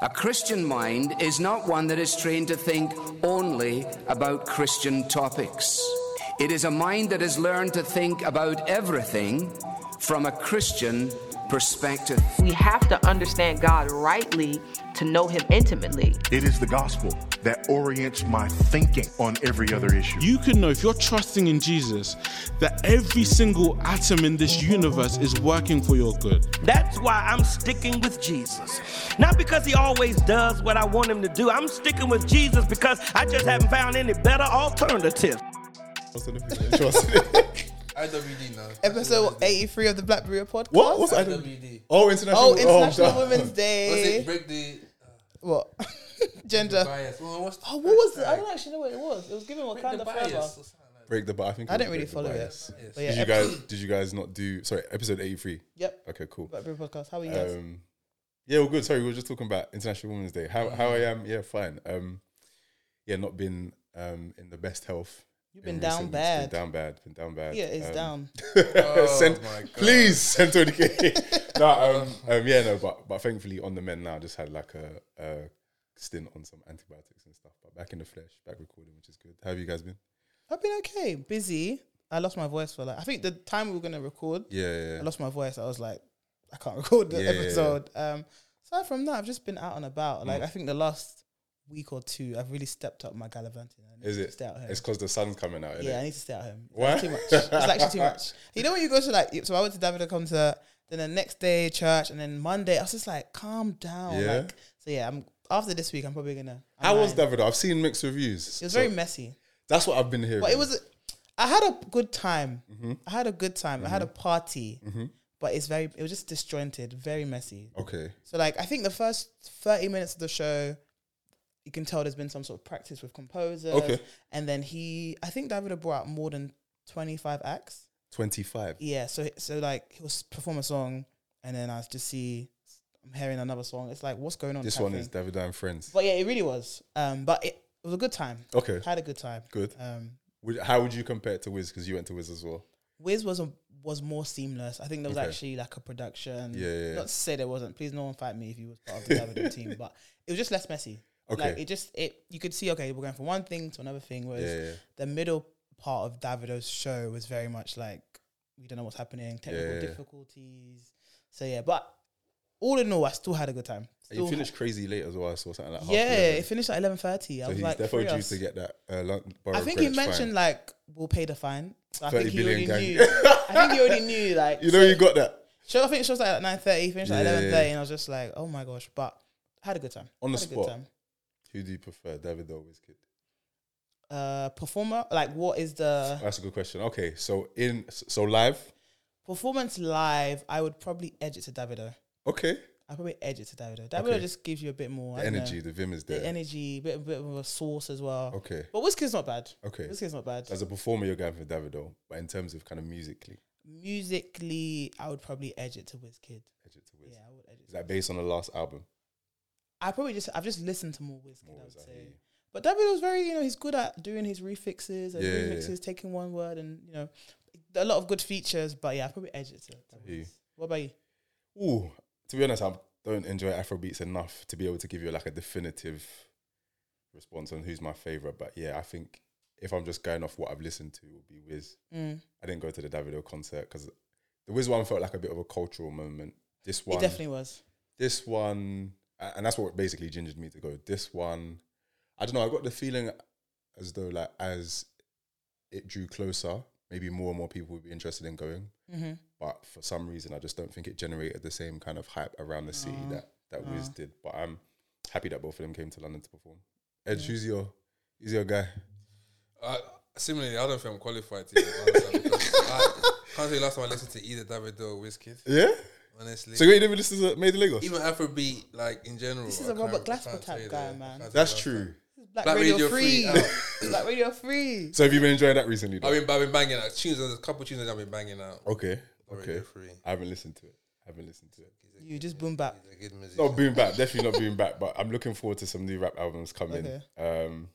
A Christian mind is not one that is trained to think only about Christian topics. It is a mind that has learned to think about everything from a Christian perspective. We have to understand God rightly to know Him intimately. It is the gospel that orients my thinking on every other issue. You can know if you're trusting in Jesus that every single atom in this universe is working for your good. That's why I'm sticking with Jesus. Not because he always does what I want him to do. I'm sticking with Jesus because I just haven't found any better alternative. IWD now. Episode 83 of the Black Berea podcast. What? What's IWD. IWD? Oh, international. Oh, International oh, Women's What's Day. it? Break the uh, What? Gender. bias. Well, what's the Oh, what was it? I hashtag? don't actually know what it was. It was given Break Wakanda the forever. bias or something break the bias. I think I it was didn't really Break the follow it. Bias. But yeah, Did you ep- guys? Did you guys not do? Sorry, episode eighty-three. Yep. Okay, cool. Black Berea podcast. How are you guys? Um, yeah, well, good. Sorry, we were just talking about International Women's Day. How how I am? Yeah, fine. Um, yeah, not been um in the best health. You've been in down recent- bad. Been down bad. Been down bad. yeah, it's Um, down. send, my God. please send twenty k. no, um, um, yeah, no, but but thankfully on the men now, I just had like a, a stint on some antibiotics and stuff. But back in the flesh, back recording, which is good. How have you guys been? I've been okay. Busy. I lost my voice for like, I think the time we were going to record, Yeah, yeah, I lost my voice. I was like, I can't record the Yeah, yeah, yeah. episode. Um, aside from that, I've just been out and about. Mm. Like, I think the last week or two, I've really stepped up my gallivanting. I need Is to it? Stay at home. It's because the sun's coming out. Yeah, I need to stay at home. Why? It's too much. It's actually too much. You know when you go to like, so I went to Davido concert, then the next day church, and then Monday I was just like, calm down. Yeah. Like, so yeah, I'm after this week. I'm probably gonna. I'm How was lying. Davido? I've seen mixed reviews. It was So very messy, That's what I've been hearing. but it was. I had a good time. Mm-hmm. I had a good time. I had a party, but it's very. It was just disjointed, very messy. okay. So like, I think the first thirty minutes of the show, you can tell there's been some sort of practice with composers. Okay. And then he, I think Davido had brought out more than twenty five acts. Twenty-five. Yeah, so so like he'll s- perform a song, and then I just see I'm hearing another song. It's like what's going on? This one thing. is Davido and Friends. But yeah, it really was. Um, but it, it was a good time. Okay, Had a good time. good. Um, Would, how would you compare it to Wiz? Because you went to Wiz as well. Wiz was a, was more seamless. I think there was Okay. actually like a production. Yeah, yeah, yeah. Not to say there wasn't. Please, no one fight me if you was part of the Davido team, but it was just less messy. Okay. Like it just it you could see okay we're going from one thing to another thing. Whereas Yeah, yeah. the middle part of Davido's show was very much like we don't know what's happening, technical difficulties. So yeah, but all in all, I still had a good time. And you Still finished crazy late as well. I saw something like half yeah, 11. it finished at eleven thirty. I So was he's like, definitely due us. to get that. Uh, London I think he mentioned fine. like we'll pay the fine. So I 30 think he already knew. I think he already knew. Like You know, so- you got that Show, I think show started at nine thirty, finished at Yeah, eleven yeah, yeah. and I was just like, oh my gosh! But I had a good time. on the spot. Who do you prefer, Davido or Wizkid? Uh, performer, like what is the That's a good question. Okay, so in so live. performance live? I would probably edge it to Davido. Okay, I probably edge it to Davido. Davido Okay. just gives you a bit more the I don't know, energy, the vim is there. the energy, bit bit of a sauce as well. Okay, But Wizkid's not bad. okay. Wizkid's not bad. As a performer, you're going for Davido, but in terms of kind of musically, Musically, I would probably edge it to Wizkid. edge it to Wiz. Yeah, I would edge it. Is that based on the last album? I probably just I've just listened to more Wizkid. More I Wiz, would I hear say. you. But Davido's very, you know, he's good at doing his refixes and Yeah, yeah, remixes, yeah. taking one word and you know, a lot of good features. But yeah, I probably edge it to. to hear you. Wiz. What about you? Ooh, to be honest, I don't enjoy Afrobeats enough to be able to give you like a definitive response on who's my favorite. But yeah, I think if I'm just going off what I've listened to, it would be Wiz. Mm. I didn't go to the Davido concert because the Wiz one felt like a bit of a cultural moment. This one, It definitely was. this one, and that's what basically gingered me to go. This one, I don't know. I got the feeling as though like as it drew closer, maybe more and more people would be interested in going. Mm-hmm. But for some reason, I just don't think it generated the same kind of hype around the city that that Wiz did. But I'm happy that both of them came to London to perform. Ed, who's your who's your guy? Uh, similarly, I don't think I'm qualified to even answer because I can't say last time I listened to either Davido or Wizkid. Yeah. Honestly, So you ain't even listen to Made in Lagos? even Afrobeat, like in general. This is I a Robert can't- Glasper type guy, that. Man. That's tell you true. Black, Black Radio, Radio Free. Free, out. Black Radio Free. So have you been enjoying that recently? Though? I've been, I've been banging out tunes. There's a couple tunes that I've been banging out. okay, Black okay. Radio Free. I haven't listened to it. I haven't listened to it. You just boom back. He's a. Not boom back, definitely not boom back. But I'm looking forward to some new rap albums coming. Okay. Um,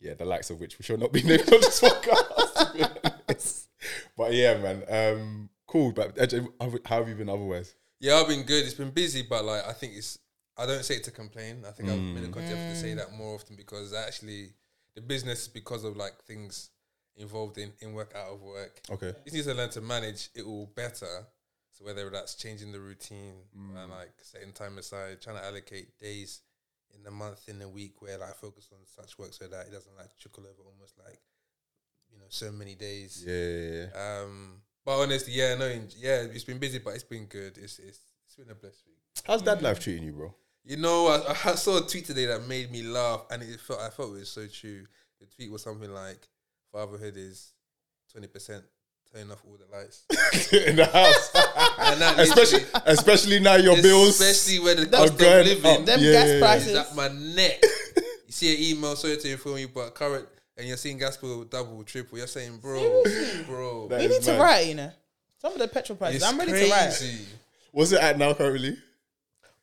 yeah, the likes of which we shall not be named on this podcast. to be honest. But yeah, man. Um, cool. But how how have you been otherwise? Yeah, I've been good. It's been busy, but like I think it's I don't say it to complain. I think I've made a conscious effort to Mm. say that more often because actually the business because of like things involved in, in work out of work. Okay. You need to learn to manage it all better. So whether that's changing the routine and like setting time aside, trying to allocate days in the month, in the week where like focus on such work so that it doesn't like trickle over almost like you know so many days. Yeah, yeah, yeah. Um, but honestly, yeah, no, yeah, it's been busy, but it's been good. It's it's it's been a blessed week. How's dad life treating you, bro? You know, I, I saw a tweet today that made me laugh, and it felt I felt it was so true. The tweet was something like, "Fatherhood is twenty percent turning off all the lights." in the house. And that especially, especially now your bills. especially when the are cost of going living up. Them Yeah, gas yeah, yeah. prices. at my neck. you see an email, sorry to inform you, but current, and you're seeing gas bill double, triple. You're saying, bro, bro, That We is need to write, you know. Some of the petrol prices. it's I'm ready crazy. to write. What's it at now currently?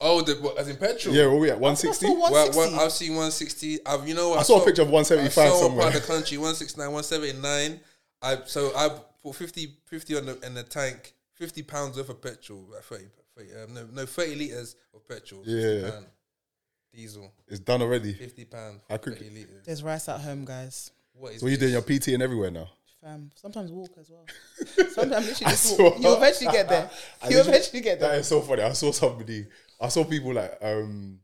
Oh, the what, as in petrol. Yeah, what we at? 160? saw one- Well, 160. well, I've seen 160. I've, you know, what, I saw a picture of I 175 saw somewhere. part of the country 169, 179. I so I put 50, 50 on the in the tank, 50 pounds worth of petrol, like 30, 30 um, no, no, 30 liters of petrol. Yeah. pound. Diesel, It's done already. 50 pounds. How quick- 30. There's rice at home, guys. What is So you're doing your? PT and everywhere now? Fam. Sometimes walk as well. Sometimes literally just walk. You'll eventually get there. You'll eventually get there. there. is so funny. I saw somebody, I saw people like um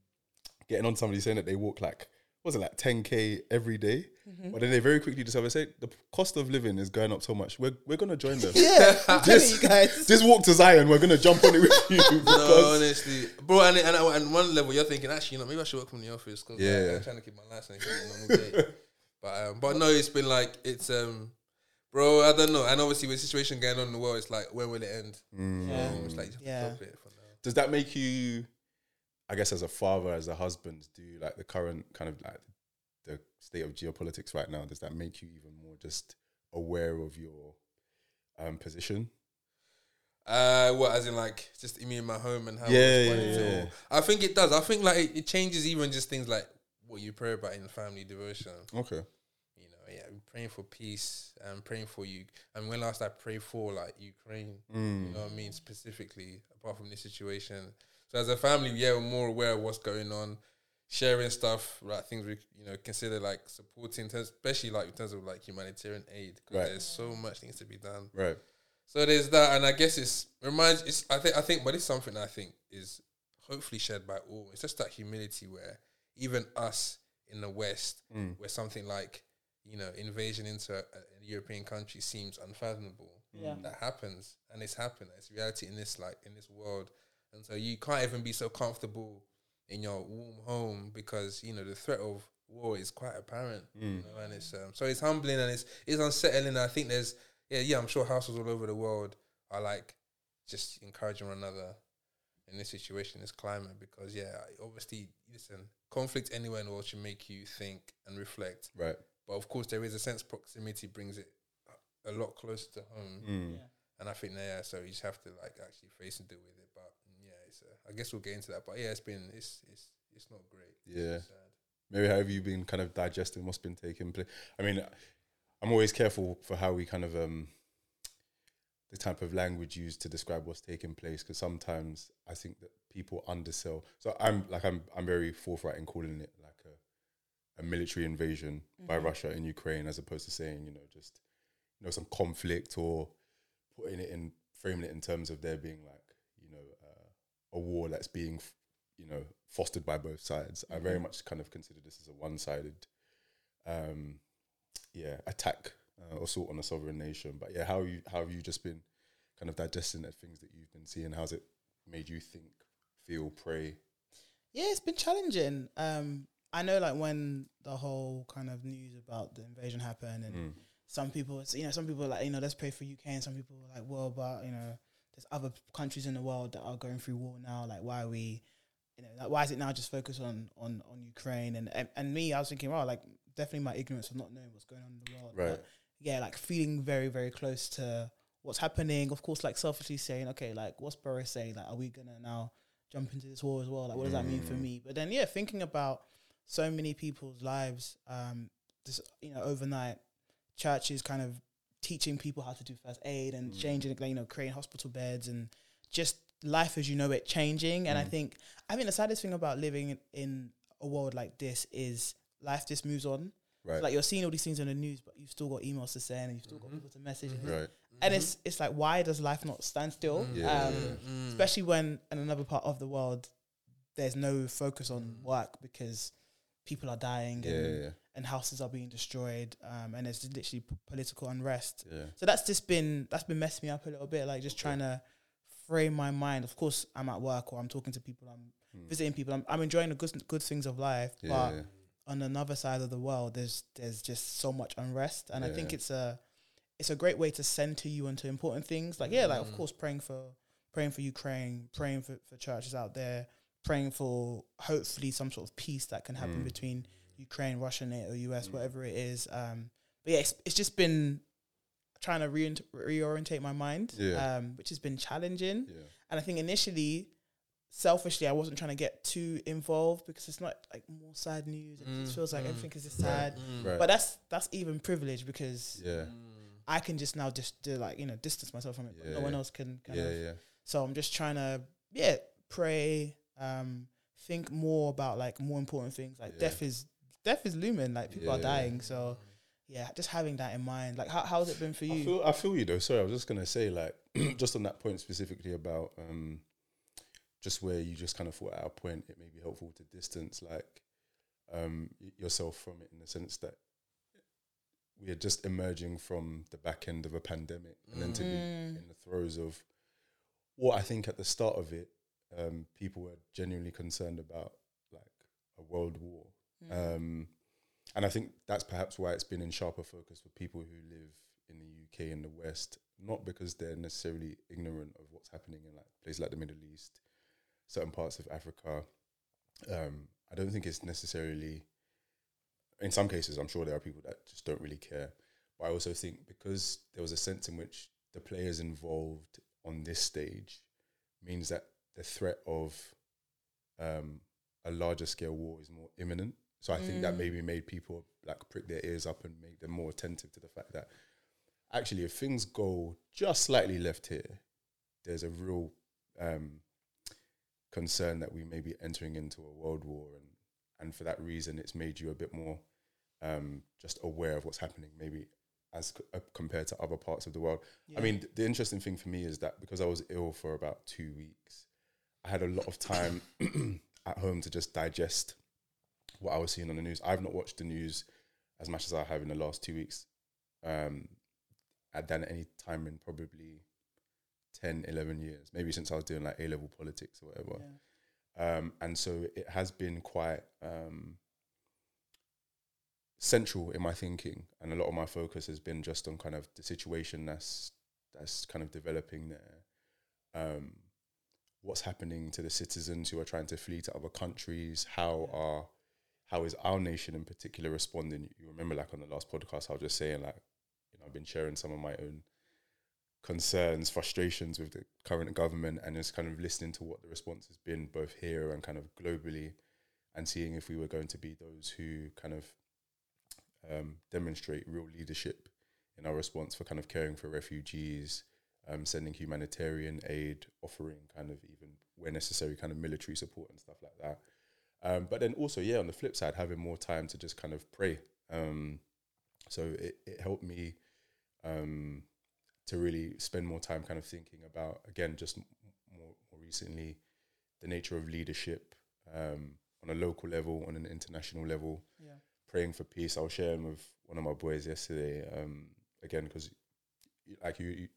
getting on somebody saying that they walk like, what was it like 10k every day? Mm-hmm. But then they very quickly discover, say, the cost of living is going up so much. We're, we're going to join them. Yeah, I'm This, you guys. this walk to Zion, we're going to jump on it with you. No, honestly, bro, and, and and one level you're thinking actually, you know, maybe I should work from the office because Yeah. I'm trying to keep my license on all day. But um, but no, it's been like it's um, bro, I don't know, and obviously with the situation going on in the world, it's like when will it end? Yeah. Um, it's like you have to Yeah. stop it for now. does that make you, I guess, as a father, as a husband, do you like the current kind of like the state of geopolitics right now? Does that make you even more just aware of your um, position? Uh, what as in like just me in my home and how Yeah, I yeah, yeah. I think it does. I think like it, it changes even just things like what you pray about in family devotion. Okay. Yeah, I'm praying for peace and praying for you. And when last I prayed for like Ukraine, Mm. you know what I mean, specifically apart from this situation. So as a family, yeah, we're more aware of what's going on, sharing stuff, right? things we you know consider like supporting, terms- especially like in terms of like humanitarian aid, because Right. there's so much needs to be done. Right. So there's that, and I guess it's reminds. It's I think I think, but it's something I think is hopefully shared by all. It's just that humility where even us in the West, Mm. where something like you know invasion into a, a European country seems unfathomable, Yeah. that happens, and it's happened. It's reality in this like in this world, and so you can't even be so comfortable in your warm home because you know the threat of war is quite apparent. You know, and it's um, so it's humbling and it's it's unsettling. I think there's yeah yeah I'm sure households all over the world are like just encouraging one another in this situation, this climate, because yeah, obviously, listen, conflict anywhere in the world should make you think and reflect. Right. But of course, there is a sense proximity brings it a lot closer to home, Mm. and I think yeah, so you just have to like actually face and deal with it. But mm, yeah, it's uh, I guess we'll get into that. But yeah, it's been it's it's it's not great. It's Yeah. sad. Maybe how have you been kind of digesting what's been taking place? I mean, I'm always careful for how we kind of um the type of language used to describe what's taking place because sometimes I think that people undersell. So I'm like I'm I'm very forthright in calling it like a a military invasion by Russia in Ukraine as opposed to saying you know just you know some conflict or putting it in framing it in terms of there being like you know uh, a war that's being f- you know fostered by both sides. I very much kind of consider this as a one-sided, um, yeah, attack uh, assault on a sovereign nation. But yeah, how you how have you just been kind of digesting the things that you've been seeing? How's it made you think, feel, pray? Yeah, it's been challenging. Um, I know, like when the whole kind of news about the invasion happened, and Mm. some people, you know, some people like, you know, let's pray for UK, and some people like, well, but you know, there's other countries in the world that are going through war now. Like, why are we, you know, like, why is it now just focused on on on Ukraine? And and, and me, I was thinking, wow, like definitely my ignorance of not knowing what's going on in the world. Right. But yeah, like feeling very very close to what's happening. Of course, like selfishly saying, okay, like what's Boris saying? Like, are we gonna now jump into this war as well? Like, what does that mean for me? But then, yeah, thinking about so many people's lives, um, this you know, overnight churches kind of teaching people how to do first aid and mm. changing, you know, creating hospital beds and just life as you know it changing. And I mm. think I think the saddest thing about living in, in a world like this is life just moves on. Right. Like you're seeing all these things on the news, but you've still got emails to send and you've still got mm-hmm. people to message. and- mm-hmm. Right. And it's mm-hmm. it's like why does life not stand still? Mm. Yeah. Um, Especially when in another part of the world there's no focus on work because people are dying Yeah, and, yeah. and houses are being destroyed um, and there's literally p- political unrest. Yeah. So that's just been that's been messing me up a little bit, like just trying to frame my mind. Of course, I'm at work or I'm talking to people, I'm visiting people, I'm, I'm enjoying the good good things of life, Hmm. But on another side of the world, there's there's just so much unrest, and I think it's a it's a great way to center you into important things. Like yeah, like Mm. of course praying for praying for Ukraine, praying for, for churches out there, praying for hopefully some sort of peace that can Mm. happen between Ukraine, Russia, NATO, US, whatever it is. Um, but yeah, it's, it's just been trying to reorient- reorientate my mind, Yeah. um, which has been challenging. Yeah. And I think initially, selfishly, I wasn't trying to get too involved because it's not like more sad news. It just feels like everything is just sad. Right. But that's that's even privilege because Yeah. I can just now just do like you know distance myself from it, but no one else can. Kind Yeah, of. yeah. So I'm just trying to yeah pray, um, think more about like more important things. Like Yeah. death is death is looming. Like people are dying. So yeah, just having that in mind. Like how how's it been for I you? feel, I feel you though. Sorry, I was just gonna say like just on that point specifically about um, just where you just kind of thought at a point it may be helpful to distance like um, yourself from it in the sense that we are just emerging from the back end of a pandemic and then to be in the throes of what I think at the start of it um, people were genuinely concerned about like a world war. Um, and I think that's perhaps why it's been in sharper focus for people who live in the UK and the West, not because they're necessarily ignorant of what's happening in like places like the Middle East, certain parts of Africa. Um, I don't think it's necessarily. In some cases, I'm sure there are people that just don't really care. But I also think because there was a sense in which the players involved on this stage means that the threat of um, a larger scale war is more imminent. So I think that maybe made people like prick their ears up and make them more attentive to the fact that actually, if things go just slightly left here, there's a real um, concern that we may be entering into a world war, and and for that reason, it's made you a bit more um, just aware of what's happening, maybe as c- uh, compared to other parts of the world. I mean, th- the interesting thing for me is that because I was ill for about two weeks, I had a lot of time at home to just digest what I was seeing on the news. I've not watched the news as much as I have in the last two weeks. Um, at than any time in probably 10, 11 years, maybe since I was doing like A level politics or whatever. Um, and so it has been quite um, central in my thinking, and a lot of my focus has been just on kind of the situation that's that's kind of developing there. Um, what's happening to the citizens who are trying to flee to other countries? How are how is our nation in particular responding? You remember, like on the last podcast, I was just saying, like, you know, I've been sharing some of my own concerns, frustrations with the current government, and just kind of listening to what the response has been both here and kind of globally, and seeing if we were going to be those who kind of um, demonstrate real leadership in our response for kind of caring for refugees, um, sending humanitarian aid, offering kind of even where necessary kind of military support and stuff like that. Um, but then also, yeah, on the flip side, having more time to just kind of pray. Um, so it, it helped me um, to really spend more time kind of thinking about, again, just m- more, more recently, the nature of leadership um, on a local level, on an international level, Yeah. praying for peace. I was sharing with one of my boys yesterday, um, again, because like you, you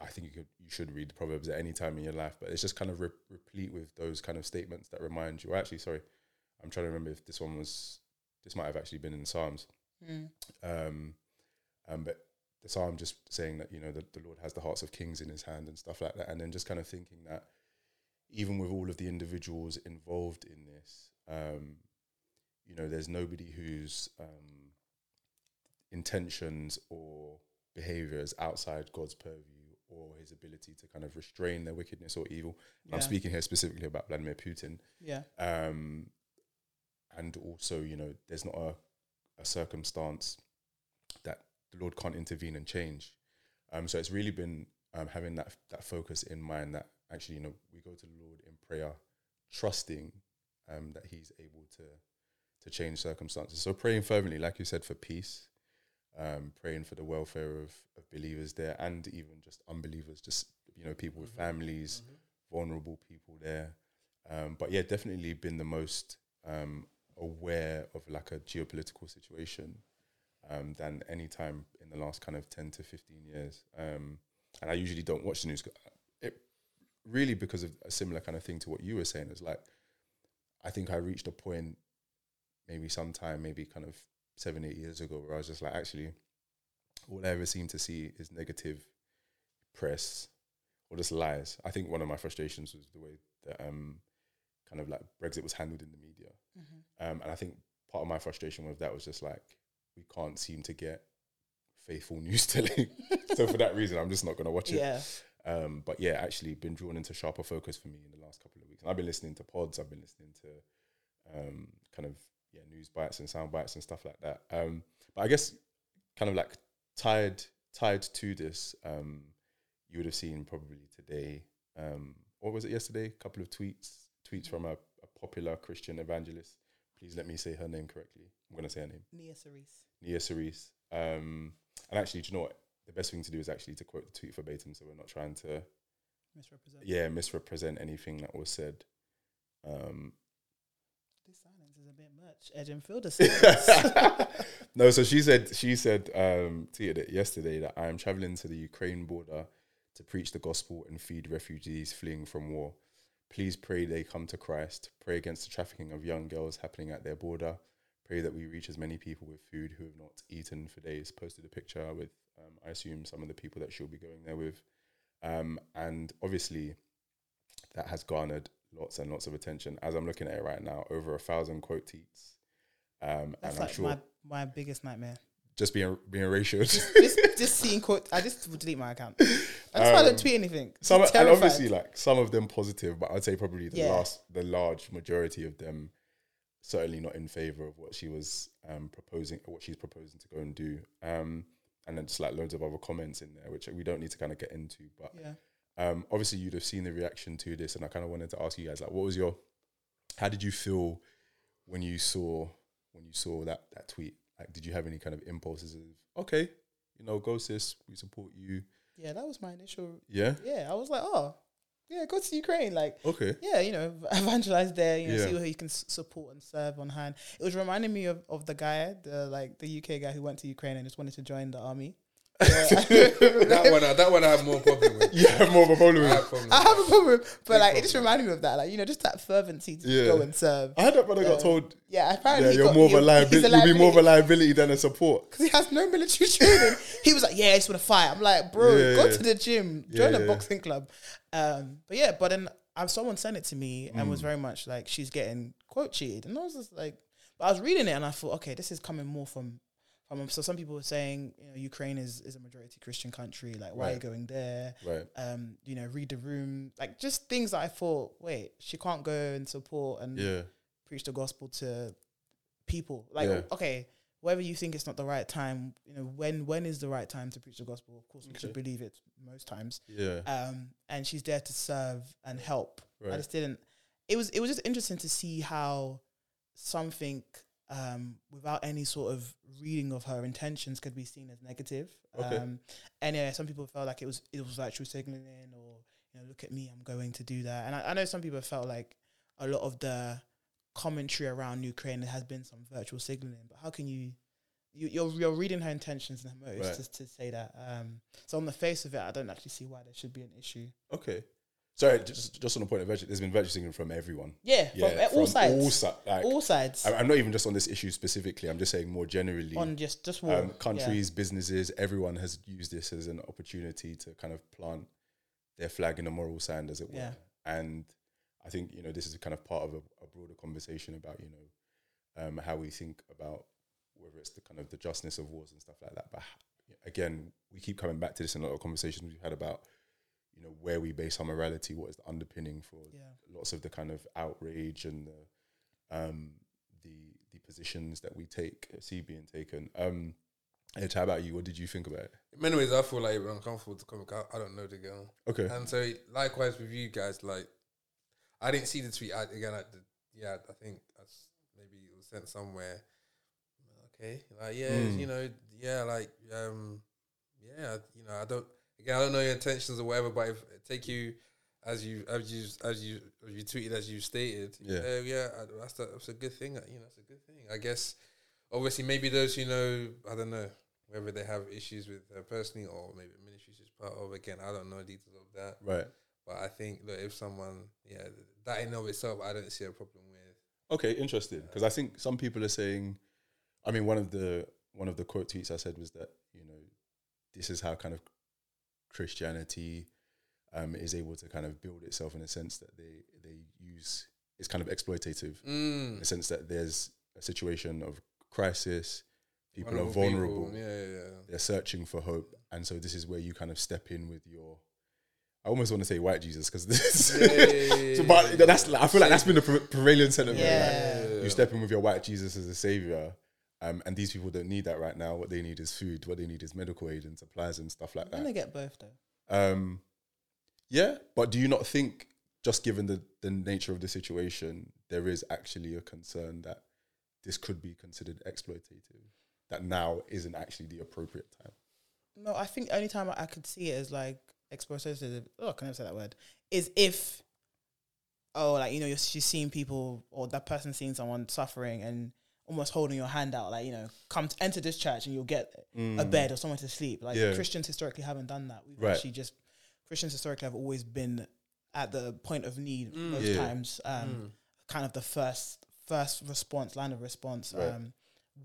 I think you could you should read the proverbs at any time in your life, but it's just kind of re- replete with those kind of statements that remind you. Or actually, sorry, I'm trying to remember if this one was this might have actually been in Psalms. Um, um, but the Psalm just saying that you know the, the Lord has the hearts of kings in His hand and stuff like that, and then just kind of thinking that even with all of the individuals involved in this, um, you know, there's nobody whose um, intentions or behavior is outside God's purview or his ability to kind of restrain their wickedness or evil. And I'm speaking here specifically about Vladimir Putin. Yeah. Um, and also, you know, there's not a, a circumstance that the Lord can't intervene and change. Um, so it's really been um, having that that focus in mind that actually you know we go to the Lord in prayer, trusting um, that He's able to to change circumstances. So praying fervently, like you said, for peace, um, praying for the welfare of, of believers there and even just unbelievers, just you know people with families, vulnerable people there. Um, but yeah, definitely been the most um, aware of like a geopolitical situation um, than any time in the last kind of ten to fifteen years. Um, and I usually don't watch the news. It really because of a similar kind of thing to what you were saying. Is like I think I reached a point maybe sometime, maybe kind of seven, eight years ago, where I was just like, actually, all I ever seem to see is negative press or just lies. I think one of my frustrations was the way that um, kind of like Brexit was handled in the media. Um, and I think part of my frustration with that was just like, we can't seem to get faithful news telling. so for that reason, I'm just not going to watch it. Yeah. Um, but yeah, actually been drawn into sharper focus for me in the last couple of weeks. And I've been listening to pods, I've been listening to um, kind of yeah news bites and sound bites and stuff like that. Um, but I guess kind of like tied tied to this, um, you would have seen probably today. Um, what was it yesterday? A couple of tweets tweets from a, a popular Christian evangelist. Please let me say her name correctly. I'm going to say her name. Nia Cerise. Nia Cerise. Um, and actually, do you know what? The best thing to do is actually to quote the tweet verbatim, so we're not trying to Misrepresent. yeah misrepresent anything that was said. Um, is a bit much. Edging Fielder silence. no, so she said she said um, tweeted it yesterday that I am traveling to the Ukraine border to preach the gospel and feed refugees fleeing from war. Please pray they come to Christ. Pray against the trafficking of young girls happening at their border. Pray that we reach as many people with food who have not eaten for days. Posted a picture with, um, I assume, some of the people that she'll be going there with. Um, and obviously, that has garnered lots and lots of attention. As I'm looking at it right now, over a thousand quote tweets. Um, That's and like I'm sure my, my biggest nightmare. just being being ratioed. just, just seeing quote. I just would delete my account. That's why I don't tweet anything. Um, some Just and obviously like some of them positive, but I'd say probably the Yeah. last the large majority of them certainly not in favor of what she was um, proposing what she's proposing to go and do. Um, and then just like loads of other comments in there, which we don't need to kind of get into. But Yeah. Um, obviously you'd have seen the reaction to this, and I kind of wanted to ask you guys like, what was your, how did you feel when you saw when you saw that that tweet? Like, did you have any kind of impulses of okay, you know, go sis, we support you, Yeah, that was my initial. yeah, Yeah, I was like, oh, yeah, go to Ukraine. Like, okay, yeah, you know, evangelize there. You know, Yeah. see who you can s- support and serve on hand. It was reminding me of, of the guy, the like the UK guy who went to Ukraine and just wanted to join the army. that one, I- that one I have more problem with. you have more of a problem. I with have problem I have a that. problem, but Big like it just reminded me of that, like you know, just that fervency to Yeah. go and serve. I had that brother got told, Yeah, apparently yeah, he you're got- more of a he- he's liability. You'll be more of a liability than a support. because he has no military training. he was like, "Yeah, I just want to fight." I'm like, "Bro, Yeah, go yeah. to the gym, join yeah, a yeah. boxing club." Um, but yeah, but then um, someone sent it to me and Mm. was very much like, "She's getting quote tweeted," and I was just like, but I was reading it and I thought, okay, this is coming more from. From, so some people were saying, you know, Ukraine is, is a majority Christian country. Like, why are you going there? Right. Um, you know, read the room. Like, just things that I thought, wait, she can't go and support and Yeah. preach the gospel to people. Like, Yeah. okay, whether you think it's not the right time, you know, when when is the right time to preach the gospel? Of course, we should believe it most times. Yeah. Um, and she's there to serve and help. I just didn't. It was it was just interesting to see how something um, without any sort of reading of her intentions could be seen as negative. Okay. Um, and yeah, some people felt like it was it was like she was signaling or you know, look at me, I'm going to do that. And I, I know some people felt like a lot of the commentary around Ukraine has been some virtue signaling. But how can you? You, you're you're reading her intentions and her motives Right. to, to say that. Um, so on the face of it, I don't actually see why there should be an issue. Okay. Sorry, just just on the point of virtue, there's been virtue signaling from everyone. Yeah, yeah from uh, all sides. All, si- like, All sides I- I'm not even just on this issue specifically. I'm just saying more generally. on just just war. um, countries, businesses, everyone has used this as an opportunity to kind of plant their flag in the moral sand, as it were. Yeah. And I think you know this is kind of part of a, a broader conversation about you know um, how we think about whether it's the kind of the justness of wars and stuff like that. But again, we keep coming back to this in a lot of conversations we've had about you know where we base our morality, what is the underpinning for Yeah. lots of the kind of outrage and the um, the the positions that we take see being taken. Um, Edge, how about you? What did you think about it? In many ways, I feel like uncomfortable to come. I, I don't know the girl. Okay. And so, likewise with you guys, like, I didn't see the tweet. I, again, I, the, yeah, I think that's maybe it was sent somewhere. Okay, like yeah, Mm. you know, yeah, like um, yeah, you know, I don't again, I don't know your intentions or whatever, but if take you as you as you as you as you tweeted as you stated, Yeah. uh, yeah, that's the, that's a good thing. uh, You know, it's a good thing. I guess. Obviously, maybe those who know, I don't know whether they have issues with her personally or maybe ministry she's part of. Again, I don't know details of that. Right. But I think that if someone, yeah, that in of itself, I don't see a problem with. Okay, interesting. Because I think some people are saying, I mean, one of the one of the quote tweets I said was that you know, this is how kind of Christianity um, is able to kind of build itself in a sense that they they use it's kind of exploitative in Mm. the sense that there's a situation of crisis, people are Vulnerable vulnerable, people, yeah, yeah, yeah. they're searching for hope, and so this is where you kind of step in with your. I almost want to say white Jesus because this, Yeah, So, but that's like, I feel like that's been the prevailing sentiment. Yeah. You step in with your white Jesus as a savior, um, and these people don't need that right now. What they need is food. What they need is medical aid and supplies and stuff like I'm gonna get both though. Um, yeah, but do you not think, just given the the nature of the situation, there is actually a concern that this could be considered exploitative? That now isn't actually the appropriate time. No, I think the only time I could see it as like exploitative. Oh, I can I say that word? Is if, oh, like you know, you're, she's seeing people or that person seeing someone suffering and almost holding your hand out, like you know, come to enter this church and you'll get a bed or somewhere to sleep. Like Yeah. Christians historically haven't done that. We've Right. actually just Christians historically have always been at the point of need most Yeah. times. Um, kind of the first first response line of response. Right. Um,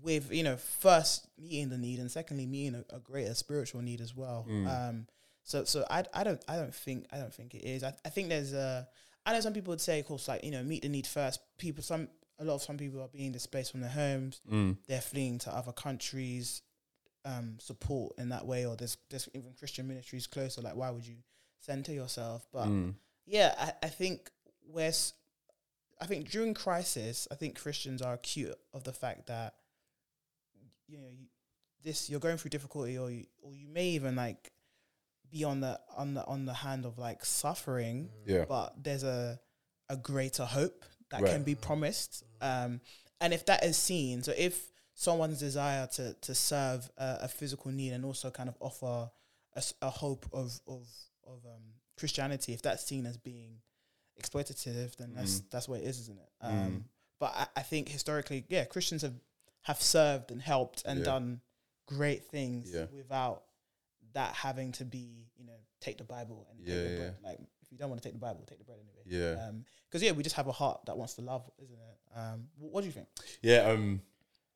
with you know first meeting the need and secondly meeting a, a greater spiritual need as well Mm. um so so i i don't i don't think i don't think it is i, I think there's a i know some people would say of course like you know meet the need first people some a lot of some people are being displaced from their homes. They're fleeing to other countries um support in that way or there's there's even christian ministries closer like why would you center yourself? But Mm. yeah I, I think where s- I think during crisis, I think Christians are acute of the fact that you know you, this you're going through difficulty, or you or you may even like be on the on the on the hand of like suffering, Yeah. but there's a a greater hope that Right. can be promised, um, and if that is seen, so if someone's desire to to serve a, a physical need and also kind of offer a hope of of of um, Christianity, if that's seen as being exploitative, then that's Mm. that's what it is, isn't it? Um, But I, I think historically, yeah, Christians have have served and helped and Yeah. done great things Yeah. without that having to be, you know, take the Bible and Yeah, yeah, bread. Like if you don't want to take the Bible, take the bread anyway. Yeah. Because yeah, we just have a heart that wants to love, isn't it? Um, wh- what do you think? Yeah, um,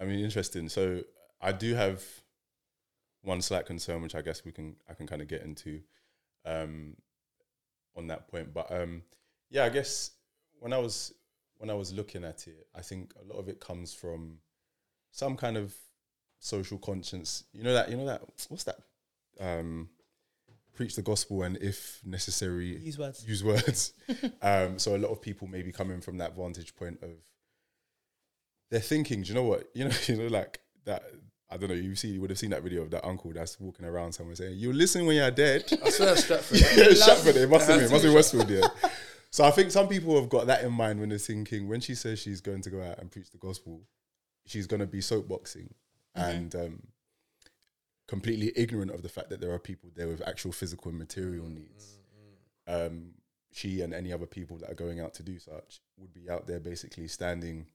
I mean, interesting. So I do have one slight concern, which I guess we can I can kind of get into um, on that point. But um, yeah, I guess when I was when I was looking at it, I think a lot of it comes from some kind of social conscience. You know that you know that what's that? Um, preach the gospel and if necessary Use words. use words. um, so a lot of people may be coming from that vantage point of they're thinking, do you know what? You know, you know, like that. I don't know. You see, you would have seen that video of that uncle that's walking around somewhere saying, "You listen when you're dead." I swear that's Stratford. yeah, Stratford. It must have It been. It must to be be Westfield. Yeah. So I think some people have got that in mind when they're thinking when she says she's going to go out and preach the gospel, she's going to be soapboxing and um, completely ignorant of the fact that there are people there with actual physical and material needs. Um, she and any other people that are going out to do such would be out there basically standing,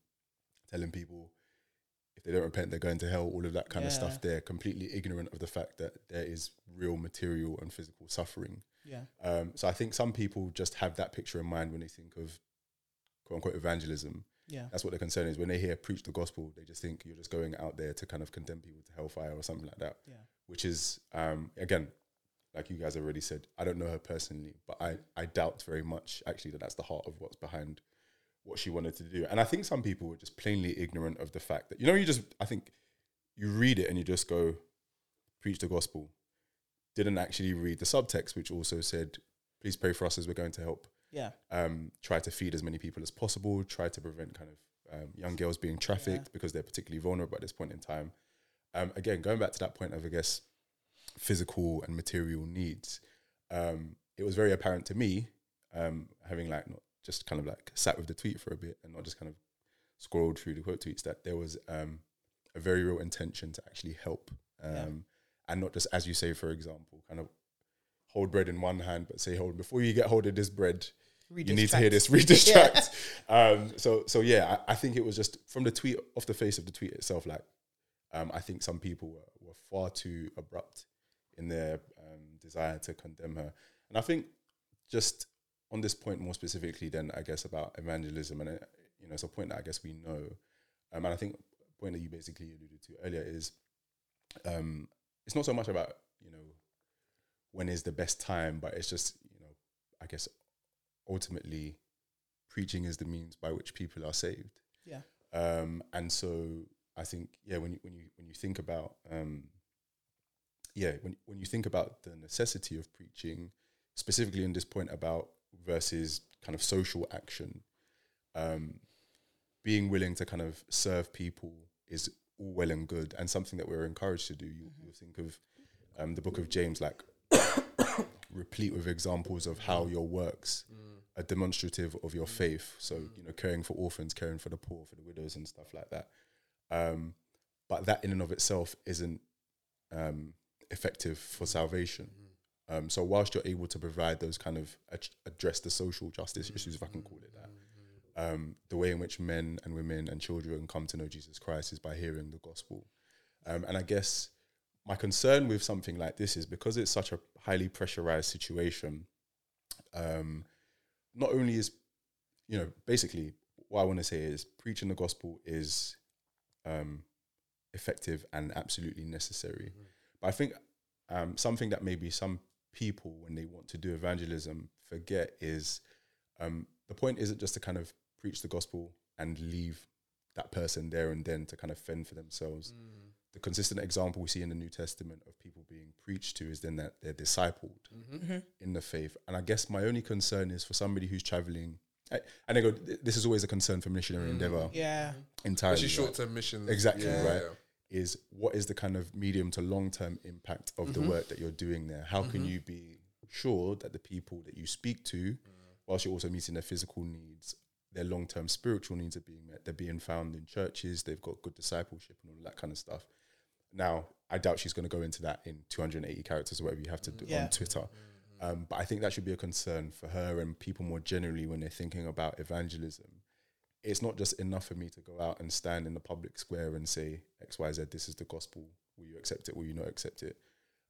telling people if they don't repent, they're going to hell. All of that kind of stuff. They're completely ignorant of the fact that there is real material and physical suffering. Yeah. Um, so I think some people just have that picture in mind when they think of quote unquote evangelism. Yeah. That's what their concern is. When they hear preach the gospel, they just think you're just going out there to kind of condemn people to hellfire or something like that. Yeah. Which is, um, again, like you guys already said, I don't know her personally, but I, I doubt very much actually that that's the heart of what's behind what she wanted to do. And I think some people were just plainly ignorant of the fact that, you know, you just, I think you read it and you just go, preach the gospel. Didn't actually read the subtext, which also said, please pray for us as we're going to help Yeah. um, try to feed as many people as possible, try to prevent kind of um, young girls being trafficked Yeah. because they're particularly vulnerable at this point in time. um, again, going back to that point of I guess physical and material needs, um, it was very apparent to me, um, having like not just kind of like sat with the tweet for a bit and not just kind of scrolled through the quote tweets, that there was um, a very real intention to actually help, um, and not just as you say, for example, kind of hold bread in one hand, but say hold before you get hold of this bread. You need to hear this. Read this Yeah. Um, so, so yeah, I, I think it was just from the tweet, off the face of the tweet itself. Like, um, I think some people were, were far too abrupt in their um, desire to condemn her, and I think just on this point more specifically, then I guess about evangelism, and uh, you know, it's a point that I guess we know, um, and I think a point that you basically alluded to earlier is, um, it's not so much about you know when is the best time, but it's just you know, I guess ultimately preaching is the means by which people are saved. Yeah. Um, and so I think yeah, when you when you when you think about um, yeah, when when you think about the necessity of preaching, specifically in this point about versus kind of social action, um, being willing to kind of serve people is all well and good and something that we're encouraged to do. You you think of um, the book of James like replete with examples of how your works are demonstrative of your faith. So you know, caring for orphans, caring for the poor, for the widows, and stuff like that. Um, but that in and of itself isn't um, effective for salvation. Um, so whilst you're able to provide those kind of ad- address the social justice issues, if I can call it that, um, the way in which men and women and children come to know Jesus Christ is by hearing the gospel. Um, and I guess my concern with something like this is because it's such a highly pressurized situation. Um, not only is, you know, basically what I want to say is preaching the gospel is um, effective and absolutely necessary. But I think um, something that maybe some people, when they want to do evangelism, forget is um, the point isn't just to kind of preach the gospel and leave that person there and then to kind of fend for themselves. The consistent example we see in the New Testament of people being preached to is then that they're discipled mm-hmm. in the faith. And I guess my only concern is for somebody who's traveling. I- And I go, th- this is always a concern for missionary mm-hmm. endeavor Yeah. entirely. Especially right? short term missions. Exactly Yeah, right. yeah. Is what is the kind of medium to long term impact of the mm-hmm. work that you're doing there? How can you be sure that the people that you speak to, mm. whilst you're also meeting their physical needs, their long term spiritual needs are being met? They're being found in churches. They've got good discipleship and all that kind of stuff. Now, I doubt she's going to go into that in 280 characters or whatever you have to do Yeah. on Twitter. Um, but I think that should be a concern for her and people more generally when they're thinking about evangelism. It's not just enough for me to go out and stand in the public square and say, XYZ, this is the gospel. Will you accept it? Will you not accept it?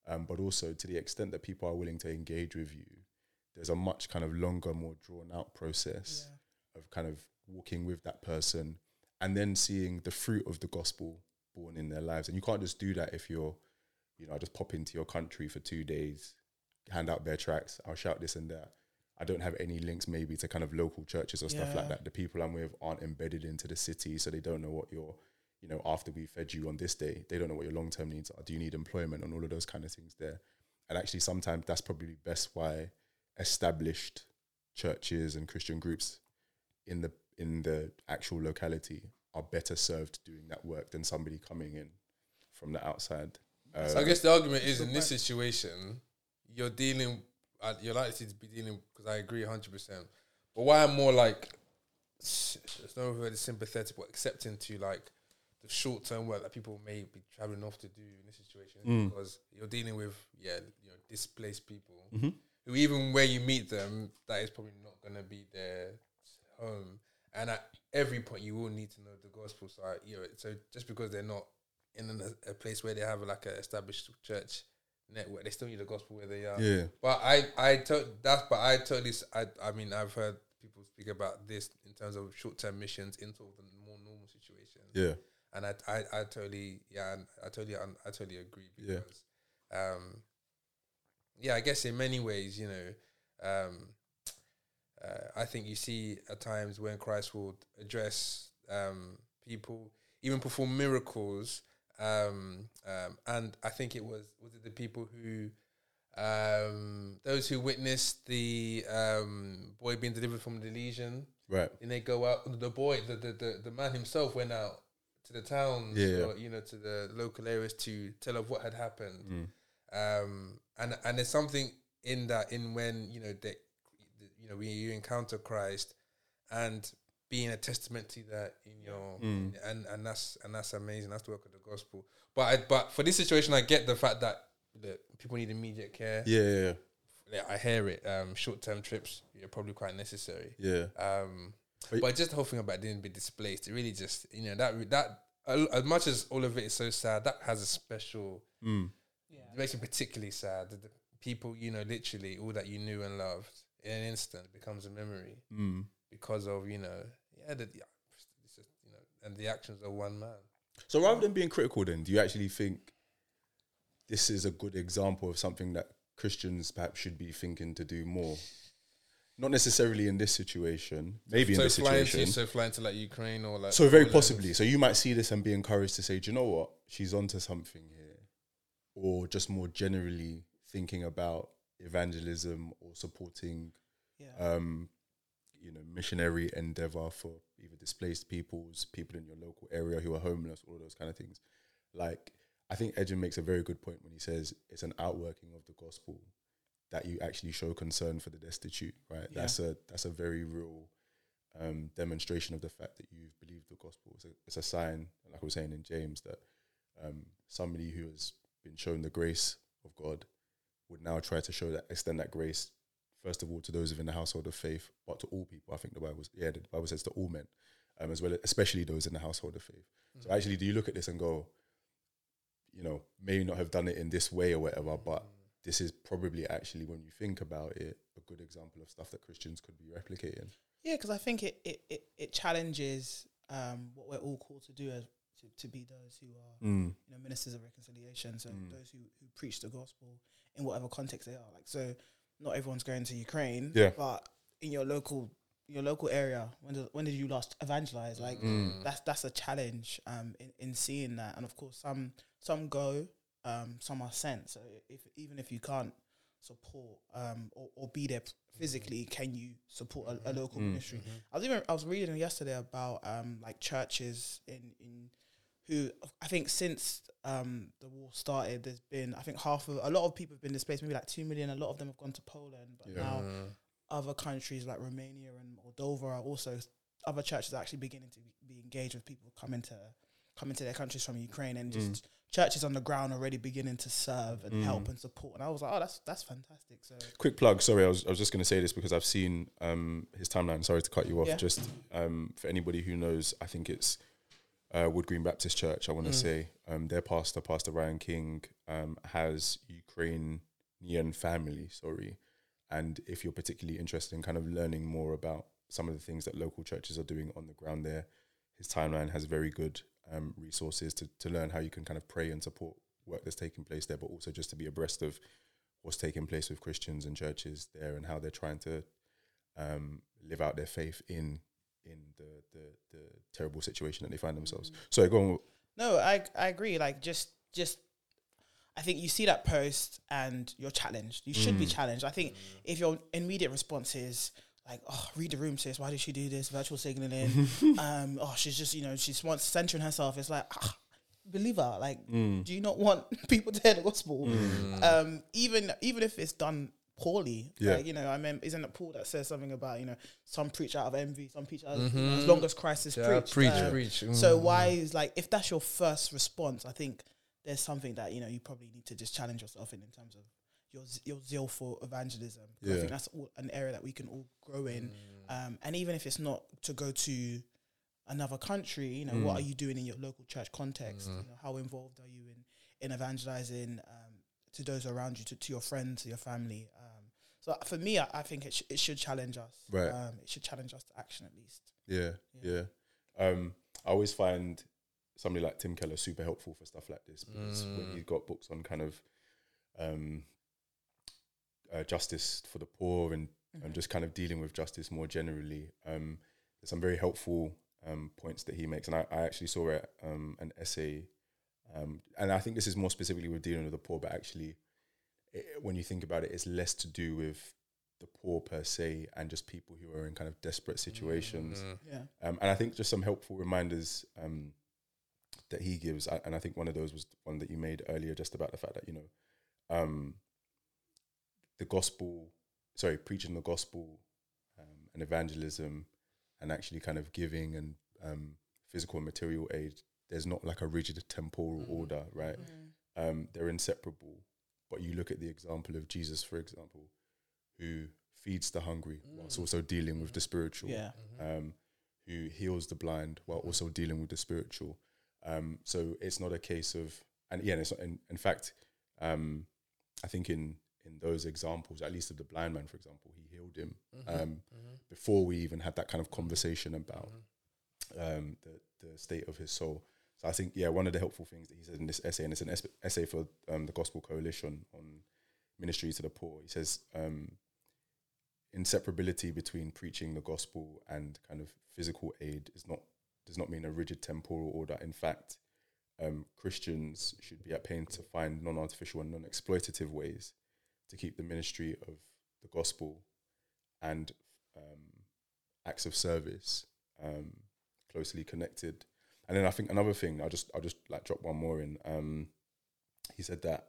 Um, but also, to the extent that people are willing to engage with you, there's a much kind of longer, more drawn out process of kind of walking with that person and then seeing the fruit of the gospel born in their lives. And you can't just do that if you're, you know, I just pop into your country for two days, hand out their tracks, I'll shout this and that. I don't have any links maybe to kind of local churches or stuff like that. The people I'm with aren't embedded into the city, so they don't know what your, you know, after we fed you on this day, they don't know what your long term needs are. Do you need employment and all of those kind of things there? And actually, sometimes that's probably best why established churches and Christian groups in the in the actual locality are better served doing that work than somebody coming in from the outside. Uh, So I guess the argument is in this situation, you're dealing, uh, you're likely to be dealing because I agree 100. percent But why I'm more like, s- it's not really sympathetic, but accepting to like the short term work that people may be traveling off to do in this situation Mm. because you're dealing with yeah, you know, displaced people Mm-hmm. who even where you meet them, that is probably not going to be their home. And at every point, you will need to know the gospel. So, I, you know, so just because they're not in a, a place where they have like an established church network, they still need the gospel where they are. Yeah. But I, I to, that's, but I totally, I I mean, I've heard people speak about this in terms of short term missions into the more normal situations. yeah, And I, I, I totally, yeah, I totally, I, I totally agree Yeah. um, yeah, I guess in many ways, you know, um, I think you see at times when Christ will address um, people, even perform miracles, um, um, and I think it was was it the people who. Um, those who witnessed the um, boy being delivered from the Legion, right. and they go out. The boy, the the, the, the man himself went out to the towns, Yeah, or you know, to the local areas to tell of what had happened. Mm. Um, and and there's something in that in when you know that you know when you encounter Christ and being a testament to that in your Mm. and and that's and that's amazing. That's the work of the gospel. But I, but for this situation, I get the fact that that people need immediate care. Yeah, yeah, Yeah, I hear it. Um, short term trips are probably quite necessary. yeah. Um, But- but just the whole thing about didn't be displaced, it really just you know that that uh, as much as all of it is so sad, that has a special. Mm. It makes me particularly sad that the people you know, literally all that you knew and loved in an instant becomes a memory Mm. because of you know, yeah, the, it's just, you know, and the actions of one man. So rather than being critical, then do you actually think this is a good example of something that Christians perhaps should be thinking to do more? Not necessarily in this situation, maybe so in this flying situation. to so flying to like Ukraine or like So very Poland. possibly. So you might see this and be encouraged to say, do you know what? She's onto something here. Or just more generally thinking about evangelism or supporting Yeah. um, you know, missionary endeavor for either displaced peoples, people in your local area who are homeless, all those kind of things. Like I think Ejim makes a very good point when he says it's an outworking of the gospel that you actually show concern for the destitute, right? Yeah. That's a that's a very real um, demonstration of the fact that you've believed the gospel. It's a, it's a sign, like I was saying in James, that um, somebody who has been shown the grace of God would now try to show that extend that grace first of all to those within the household of faith, but to all people. I think the Bible, yeah, the Bible says to all men, um, as well, especially those in the household of faith. So actually, do you look at this and go, you know, may not have done it in this way or whatever, but this is probably actually, when you think about it, a good example of stuff that Christians could be replicating. Yeah, because I think it it, it, it challenges um, what we're all called to do as to, to be those who are Mm. you know ministers of reconciliation, so Mm. those who, who preach the gospel in whatever context they are. Like so, not everyone's going to Ukraine, Yeah. but in your local your local area, when did, when did you last evangelize? Like Mm. that's that's a challenge um, in in seeing that, and of course some some go, um, some are sent. So if even if you can't support um, or, or be there physically, can you support a, a local Mm. ministry? I was even I was reading yesterday about um, like churches in in who I think since um, the war started, there's been I think half of a lot of people have been displaced, maybe like two million. A lot of them have gone to Poland, but Yeah. now other countries like Romania and Moldova are also other churches are actually beginning to be engaged with people coming to coming to their countries from Ukraine and just churches on the ground already beginning to serve and help and support. And I was like, oh, that's that's fantastic. So Quick plug. Sorry, I was, I was just going to say this because I've seen um, his timeline. Sorry to cut you off. Yeah. Just um, for anybody who knows, I think it's uh, Wood Green Baptist Church. I want to say um, their pastor, Pastor Ryan King, um, has Ukrainian family. Sorry, and if you're particularly interested in kind of learning more about some of the things that local churches are doing on the ground there, his timeline has very good um, resources to, to learn how you can kind of pray and support work that's taking place there, but also just to be abreast of what's taking place with Christians and churches there and how they're trying to um, live out their faith in in the, the the terrible situation that they find themselves. So go on. No, I I agree. Like just just I think you see that post and you're challenged. You should be challenged. I think if your immediate response is like, oh, read the room, sis. Why did she do this? Virtue signaling. um, oh, she's just, you know, she wants centering herself. It's like, ah, believer, like, do you not want people to hear the gospel? Um, even even if it's done poorly. Yeah. Like, you know, I mean, isn't it Paul that says something about, you know, some preach out of envy, some preach out of, know, as long as Christ is Yeah, preached. preach, uh, preach. So Mm. why is like if that's your first response, I think there's something that you know you probably need to just challenge yourself in in terms of your your zeal for evangelism. 'Cause I think that's all, an area that we can all grow in, Mm. um, and even if it's not to go to another country, you know, what are you doing in your local church context? You know, how involved are you in in evangelizing um, to those around you, to, to your friends, to your family? Um, so for me, I, I think it, sh- it should challenge us. Right. Um, it should challenge us to action at least. Yeah, yeah. Um, I always find somebody like Tim Keller super helpful for stuff like this because when he's got books on kind of um, uh, justice for the poor and, and just kind of dealing with justice more generally, um, there's some very helpful um, points that he makes. And I, I actually saw it, um, an essay, um, and I think this is more specifically with dealing with the poor, but actually, it, when you think about it, it's less to do with the poor per se and just people who are in kind of desperate situations. Yeah. Um, and I think just some helpful reminders um, that he gives, I- and I think one of those was the one that you made earlier, just about the fact that you know, um, the gospel, sorry, preaching the gospel, um, and evangelism, and actually kind of giving and um, physical and material aid. There's not like a rigid temporal order, right? Um, they're inseparable. But you look at the example of Jesus, for example, who feeds the hungry whilst also dealing with the spiritual Yeah. um, who heals the blind while also dealing with the spiritual. Um, so it's not a case of, and yeah, it's not, in, in fact, um, I think in in those examples, at least of the blind man, for example, he healed him um, before we even had that kind of conversation about um, the the state of his soul. So I think yeah, one of the helpful things that he says in this essay, and it's an es- essay for um, the Gospel Coalition on ministry to the poor. He says um, inseparability between preaching the gospel and kind of physical aid is not does not mean a rigid temporal order. In fact, um, Christians should be at pains to find non-artificial and non-exploitative ways to keep the ministry of the gospel and um, acts of service um, closely connected. And then I think another thing, I'll just I'll just like drop one more in. Um, he said that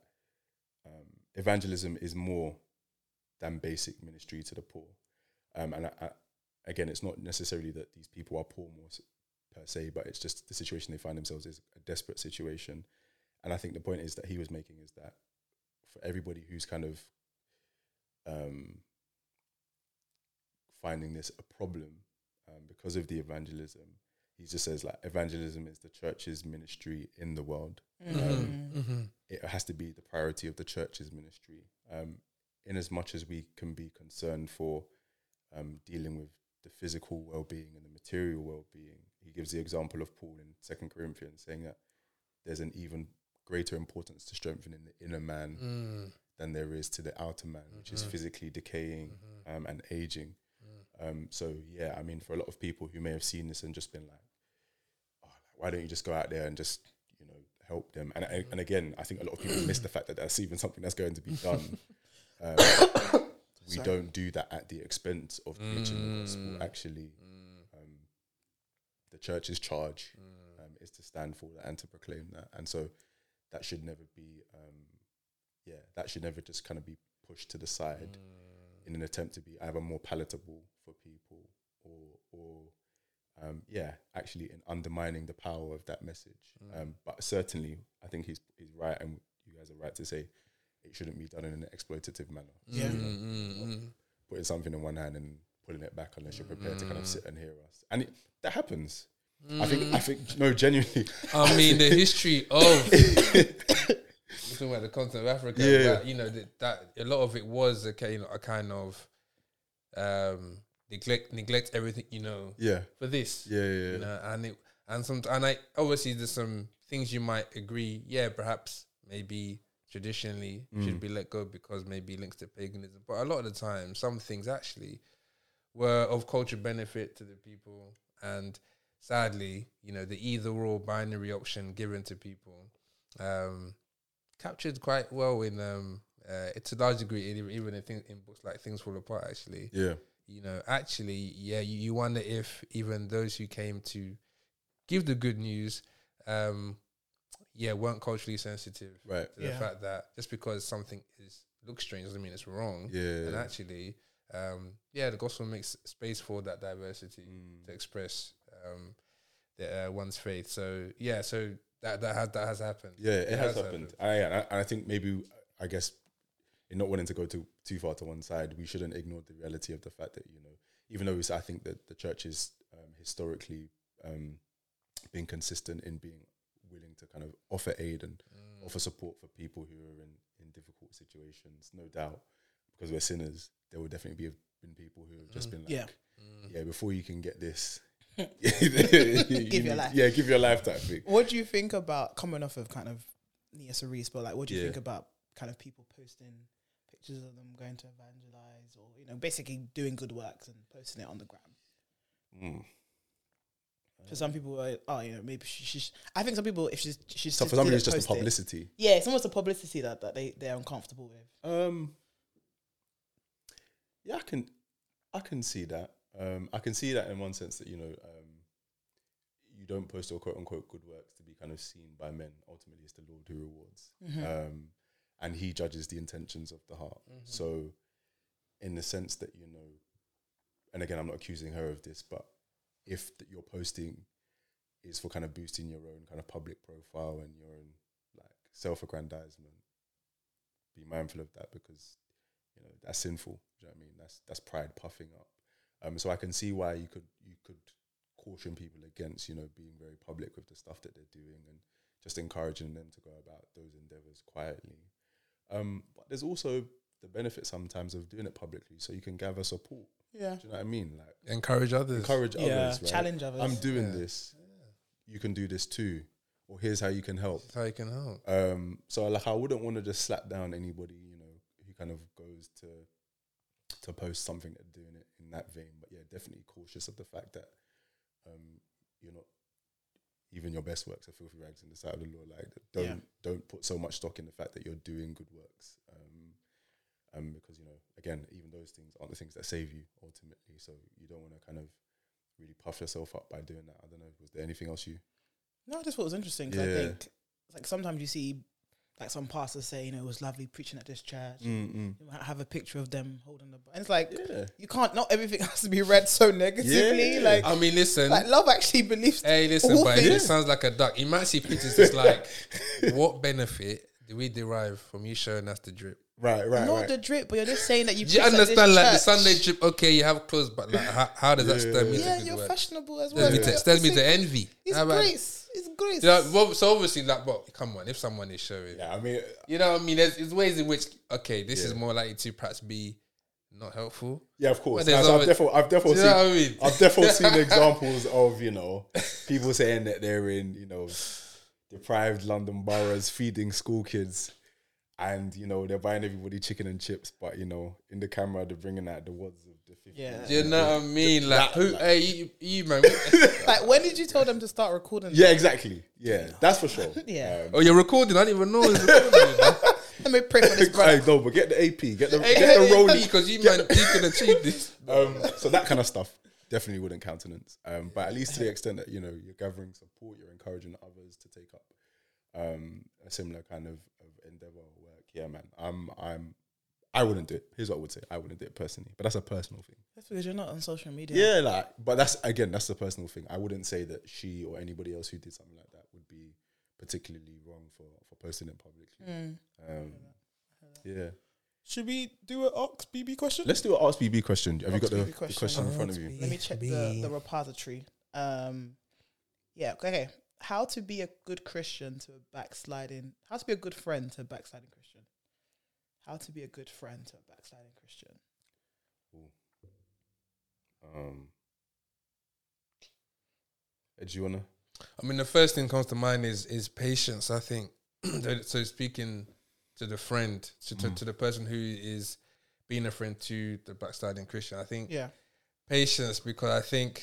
um, evangelism is more than basic ministry to the poor. Um, and I, I, again, it's not necessarily that these people are poor more per se, but it's just the situation they find themselves is a desperate situation. And I think the point is that he was making is that for everybody who's kind of um, finding this a problem um, because of the evangelism, he just says like evangelism is the church's ministry in the world. Um, It has to be the priority of the church's ministry. Um, in as much as we can be concerned for um, dealing with the physical well-being and the material well-being, he gives the example of Paul in Second Corinthians, saying that there's an even greater importance to strengthening the inner man than there is to the outer man, which is physically decaying um, and aging. Um, so yeah, I mean, for a lot of people who may have seen this and just been like, oh, like, why don't you just go out there and just you know help them? And I- and again, I think a lot of people miss the fact that that's even something that's going to be done. Um, we don't do that at the expense of preaching the gospel. Actually, um, the church's charge um, is to stand for that and to proclaim that, and so that should never be, um, yeah, that should never just kind of be pushed to the side in an attempt to be either more palatable for people or or um, yeah, actually in undermining the power of that message. Mm. Um, but certainly, I think he's he's right, and you guys are right to say it shouldn't be done in an exploitative manner. Yeah. Mm, mm, putting something in one hand and pulling it back unless you're prepared to kind of sit and hear us, and it, that happens. I think I think no, genuinely. I mean, the history of talking about the continent of Africa. Yeah. that, you know that, that a lot of it was a kind, a kind of um, neglect, neglect everything. You know, Yeah, for this. yeah, yeah. yeah. You know, and it and some and I obviously there's some things you might agree. Yeah, perhaps maybe traditionally Mm. should be let go because maybe links to paganism. But a lot of the time, some things actually were of cultural benefit to the people, and sadly, you know, the either or binary option given to people um, captured quite well in um, uh, to a large degree, even in, thing, in books like Things Fall Apart. Actually, yeah. You know, actually, yeah, you, you wonder if even those who came to give the good news, um, yeah, weren't culturally sensitive Right. to the fact that just because something is looks strange doesn't mean it's wrong. Yeah. And actually, um, yeah, the gospel makes space for that diversity Mm. to express um, the, uh, one's faith. So yeah, so that that has that has happened. Yeah, it, has, happened. I, I, I think maybe, I guess, in not wanting to go too too far to one side, we shouldn't ignore the reality of the fact that you know, even though I think that the church is um, historically um, being consistent in being willing to kind of offer aid and offer support for people who are in, in difficult situations, no doubt, because we're sinners. There will definitely be been people who have just been like, Yeah. yeah, before you can get this, Give you your need- life. Yeah, give your life type thing. What do you think about coming off of kind of Nia Cerise, but like, what do you Yeah. think about kind of people posting pictures of them going to evangelize or you know basically doing good works and posting it on the gram? Mm. For some people, are, oh, you know, maybe she, she's. I think some people, if she's, she's So for somebody, it's just the publicity. Yeah, it's almost a publicity that, that they they're uncomfortable with. Um, yeah, I can, I can see that. Um, I can see that in one sense that you know, um, you don't post your quote unquote good works to be kind of seen by men. Ultimately, it's the Lord who rewards, Mm-hmm. um, and He judges the intentions of the heart. So, in the sense that you know, and again, I'm not accusing her of this, but if th- your posting is for kind of boosting your own kind of public profile and your own like self-aggrandizement, be mindful of that because you know that's sinful. Do you know what I mean? That's that's pride puffing up. Um, so I can see why you could you could caution people against you know being very public with the stuff that they're doing and just encouraging them to go about those endeavors quietly. Um, but there's also the benefit sometimes of doing it publicly, so you can gather support. Yeah. Do you know what I mean? Like Encourage others. encourage Yeah, others, right? challenge others. I'm doing this. You can do this too, or here's how you can help. That's how you can help. Um, so like I wouldn't want to just slap down anybody, you know, who kind of goes to to post something and doing it in that vein. But yeah, definitely cautious of the fact that um, you're not even your best works are filthy rags in the sight of the law. Like don't Yeah. don't put so much stock in the fact that you're doing good works. Um, um, because you know, again, even those things aren't the things that save you ultimately. So you don't want to kind of really puff yourself up by doing that. I don't know. Was there anything else you? No, I just thought it was interesting 'cause I Yeah. think like sometimes you see like some pastors say, you oh, know, it was lovely preaching at this church. Mm-mm. You might have a picture of them holding the. And it's like Yeah. you can't. Not everything has to be read so negatively. Yeah. Like, I mean, listen. like love actually believes. Hey, listen, all but it sounds like a duck. You might see pictures just like, what benefit do we derive from you showing us the drip? Right, right, Not right. the drip, but you're just saying that you. Do you preach at this understand? Like the. Sunday drip, okay, you have clothes, but like, how, how does that stir me Yeah, to you're work? fashionable as well. Stirs me, to, stirs me it's to envy. It's How about- grace. It's grace. You know, well, so obviously, like, but come on, if someone is showing, yeah, I mean, you know, what I mean, there's, there's ways in which, okay, this is more likely to perhaps be not helpful. yeah, of course. But Now, so I've definitely, I've definitely, Do you know seen, I mean? I've definitely seen examples of you know people saying that they're in you know deprived London boroughs feeding school kids, and you know they're buying everybody chicken and chips, but you know in the camera they're bringing out the words of the 50. Yeah. Do you know what I mean? Like, That- who? like- hey, you, you man. like, when did you tell them to start recording? Yeah, exactly. Yeah, that's for sure. Yeah. Um, oh, you're recording. I didn't even know. It was recording. Let me pray for this brother. hey, no, but get the AP, get the hey, get the rolling. because you man, you can achieve this. um, so that kind of stuff definitely wouldn't countenance. Um, but at least to the extent that you know you're gathering support, you're encouraging others to take up um, a similar kind of, of endeavor or work. Yeah, man. I'm I'm I wouldn't do it. Here's what I would say: I wouldn't do it personally, but that's a personal thing. That's because you're not on social media. Yeah, like, but that's again, that's a personal thing. I wouldn't say that she or anybody else who did something like that would be particularly wrong for for posting it publicly. Mm. Um, yeah. Should we do an Ask BB question? Let's do an Ask BB question. Have you got the, BB the question. question in front of you? Let me check the, the repository. Um, yeah, okay. How to be a good Christian to a backsliding? How to be a good friend to a backsliding Christian? How to be a good friend to a backsliding Christian? Um, Ed, do you wanna? I mean, the first thing comes to mind is is patience. I think. so speaking to the friend, to, to, to the person who is being a friend to the backsliding Christian, I think Yeah. patience because I think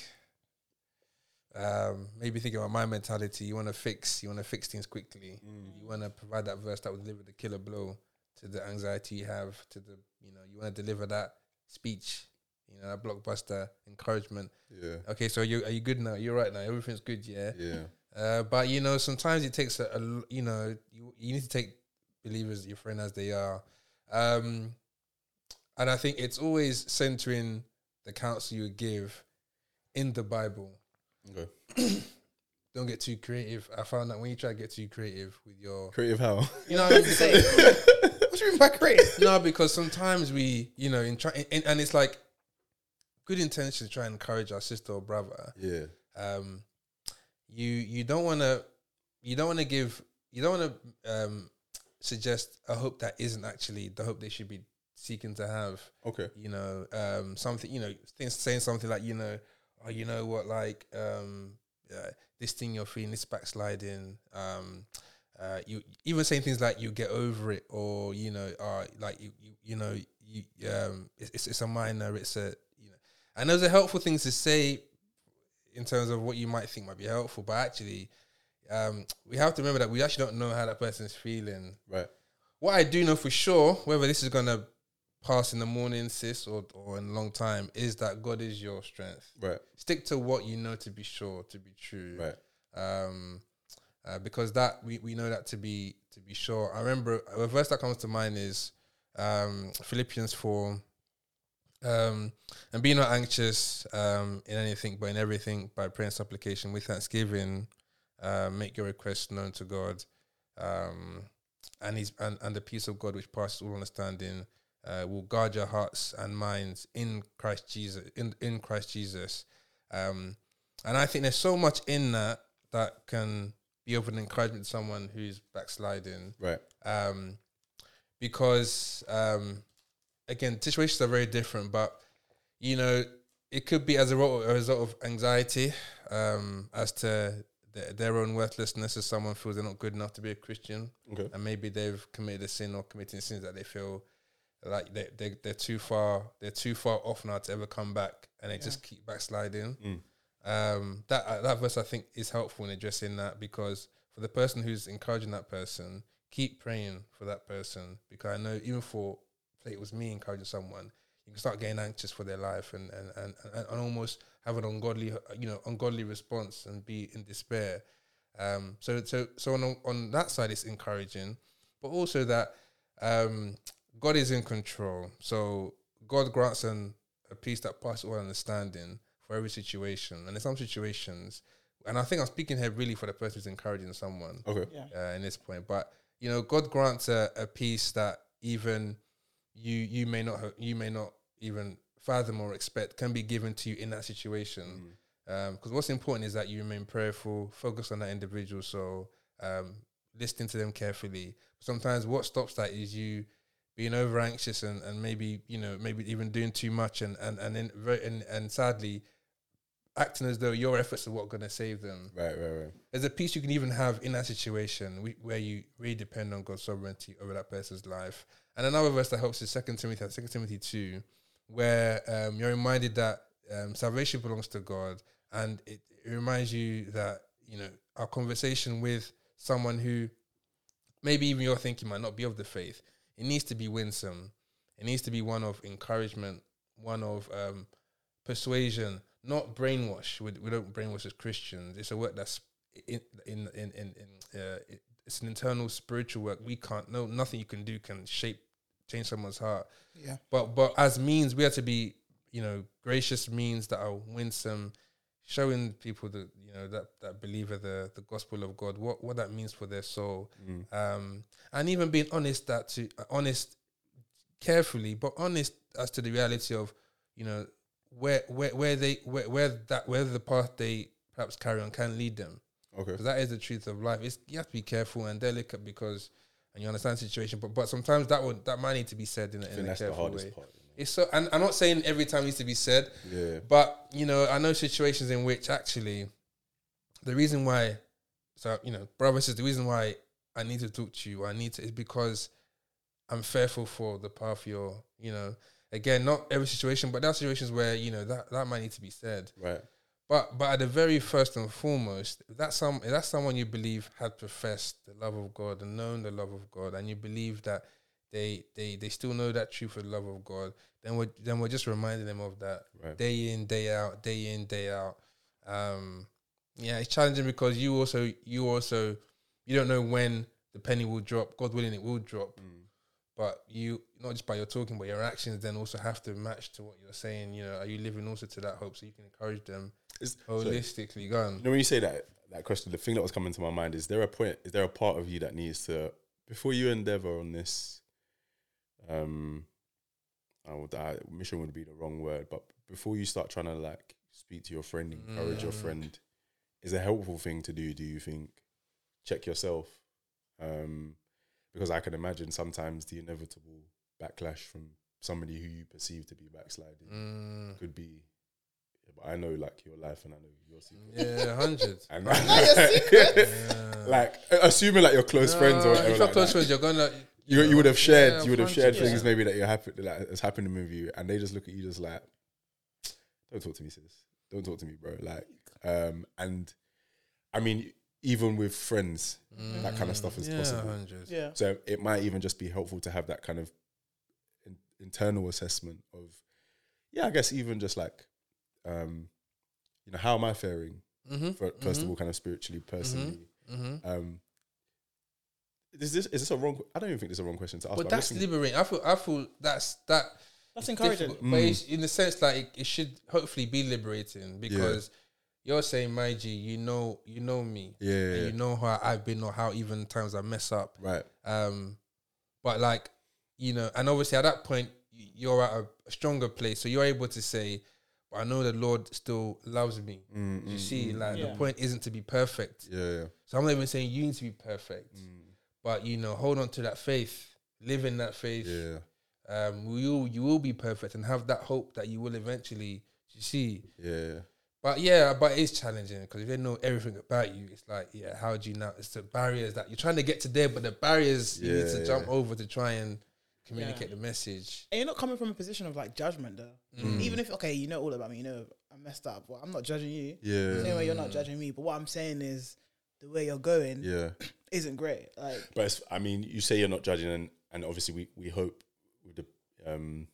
um, maybe thinking about my mentality, you want to fix, you want to fix things quickly. You want to provide that verse that will deliver the killer blow to the anxiety you have, to the you know, you want to deliver that speech, you know, that blockbuster encouragement. Yeah. Okay, so you are you good now? You're right now. Everything's good, yeah. Yeah. Uh, but you know, sometimes it takes a you know, you, you need to take believers, your friend as they are, um, and I think it's always centering the counsel you give in the Bible. Okay. Don't get too creative. I found that when you try to get too creative with your, Creative how? you know, what I mean? Say, what do you mean by creative? no, because sometimes we, you know, in try, and, and it's like good intention to try and encourage our sister or brother. Yeah. um, you you don't want to you don't want to give you don't want to um, suggest a hope that isn't actually the hope they should be seeking to have. Okay. You know, um, something you know, things saying something like you know, oh, you know what, like um, uh, this thing you're feeling, this backsliding. Um, uh, you even saying things like you get over it, or you know, uh, like you you, you know, you um, it's, it's it's a minor, it's a you know, and those are helpful things to say in terms of what you might think might be helpful, but actually, um, we have to remember that we actually don't know how that person's feeling. Right. What I do know for sure, whether this is gonna pass in the morning, sis, or or in a long time, is that God is your strength. Right. Stick to what you know to be sure, to be true. Right. um, uh, because that we, we know that to be to be sure. I remember a verse that comes to mind is um, Philippians four. Um, and be not anxious um, in anything, but in everything by prayer and supplication with thanksgiving, uh, make your requests known to God, um, and His and, and the peace of God which passes all understanding uh, will guard your hearts and minds in Christ Jesus. In in Christ Jesus, um, and I think there's so much in that that can be of an encouragement to someone who's backsliding, Right. um, because um, again, situations are very different, but you know, it could be as a result, a result of anxiety um, as to their, their own worthlessness as someone feels they're not good enough to be a Christian, Okay. and maybe they've committed a sin or committing sins that they feel like they they they're too far they're too far off now to ever come back, and they just keep backsliding. Um, that uh, that verse I think is helpful in addressing that because for the person who's encouraging that person, keep praying for that person because I know even for say it was me encouraging someone, you can start getting anxious for their life and and, and, and, and almost have an ungodly you know ungodly response and be in despair. Um, so so so on on that side it's encouraging, but also that um, God is in control. So God grants an a peace that passes all understanding for every situation. And in some situations, and I think I'm speaking here really for the person who's encouraging someone Okay. uh, in this point. But you know, God grants a, a peace that even you you may not ha- you may not even fathom or expect can be given to you in that situation. Because what's important is that you remain prayerful, focus on that individual. So um, listening to them carefully. Sometimes what stops that is you being over anxious and, and maybe you know maybe even doing too much and and and then and, and sadly acting as though your efforts are what going to save them Right. Right. Right. there's a piece you can even have in that situation we, where you really depend on God's sovereignty over that person's life. And another verse that helps is Second Timothy, Second Timothy two, where um, you're reminded that um, salvation belongs to God, and it, it reminds you that you know our conversation with someone who maybe even you're thinking might not be of the faith. It needs to be winsome. It needs to be one of encouragement, one of um, persuasion, not brainwash. We, we don't brainwash as Christians. It's a work that's in in in in, in uh, it, it's an internal spiritual work. We can't no nothing you can do can shape change someone's heart. Yeah. But but as means we have to be you know gracious means that are winsome, showing people that you know that that believe in the the gospel of God what what that means for their soul, um, and even being honest that to uh, honest carefully but honest as to the reality of you know where where where they where, where that where the path they perhaps carry on can lead them Okay. because that is the truth of life. It's you have to be careful and delicate because and you understand the situation, but but sometimes that would that might need to be said in a, I in think a that's the careful hardest way. part. you know. It's so, and I'm not saying every time needs to be said, Yeah. but you know, I know situations in which actually the reason why, so you know, brother says the reason why I need to talk to you, I need to, is because I'm fearful for the path you're, you know, again, not every situation, but there are situations where you know that that might need to be said. Right. But but at the very first and foremost, if that's some if that's someone you believe had professed the love of God and known the love of God, and you believe that they they they still know that truth of the love of God, then we're then we're just reminding them of that Right. day in day out, day in day out. Um, yeah, it's challenging because you also you also you don't know when the penny will drop. God willing, it will drop. But you not just by your talking, but your actions then also have to match to what you're saying. You know, are you living also to that hope so you can encourage them Is, holistically? Go on. you know when you say that that question, the thing that was coming to my mind is there a point? Is there a part of you that needs to before you endeavor on this? Um, I would I, mission would be the wrong word, but before you start trying to like speak to your friend, encourage your Mm. friend, is a helpful thing to do. Do you think? Check yourself, um, because I can imagine sometimes the inevitable backlash from somebody who you perceive to be backsliding Mm, could be. But I know like your life, and I know your secret. yeah, hundred. And Yeah. like assuming like your close friends or whatever, if you're like close that, friends, you're gonna. you, you would have shared Yeah, you would have shared 100%. things maybe that you're happy like that's happening with you, and they just look at you just like, don't talk to me, sis. Don't talk to me, bro. Like, um, and I mean, even with friends, that kind of stuff is Mm, yeah, possible. hundred. Yeah. So it might even just be helpful to have that kind of in, internal assessment of, yeah, I guess even just like, um, you know, how am I faring Mhm, fir- 1st of mhm. all, kind of spiritually, personally. Mhm. Um, is this is this a wrong? I don't even think this is a wrong question to ask. But I'm that's liberating. I feel. I feel that's that. That's encouraging. difficult, But it's in the sense like it, it should hopefully be liberating because you're saying, my G, you know, you know me. Yeah, yeah, yeah. You know how I've been or how even times I mess up. right. Um, but like, you know, and obviously at that point you're at a, a stronger place, so you're able to say, "But I know the Lord still loves me." Mm, you mm, see, mm. like Yeah. the point isn't to be perfect. Yeah, yeah. So I'm not even saying you need to be perfect, Mm. but you know, hold on to that faith, live in that faith. Yeah, Um, you will you will be perfect and have that hope that you will eventually. You see, yeah, but yeah, but it's challenging because if they know everything about you, it's like, yeah, how do you now? It's the barriers that you're trying to get to there, but the barriers you need Yeah, to jump over to try and communicate the message. And you're not coming from a position of like judgment though. Mm. Even if okay, you know all about me, you know I messed up. Well, I'm not judging you. yeah, Same way you're not judging me. But what I'm saying is the way you're going yeah. isn't great. Like But it's, I mean, you say you're not judging, and, and obviously we, we hope with the um,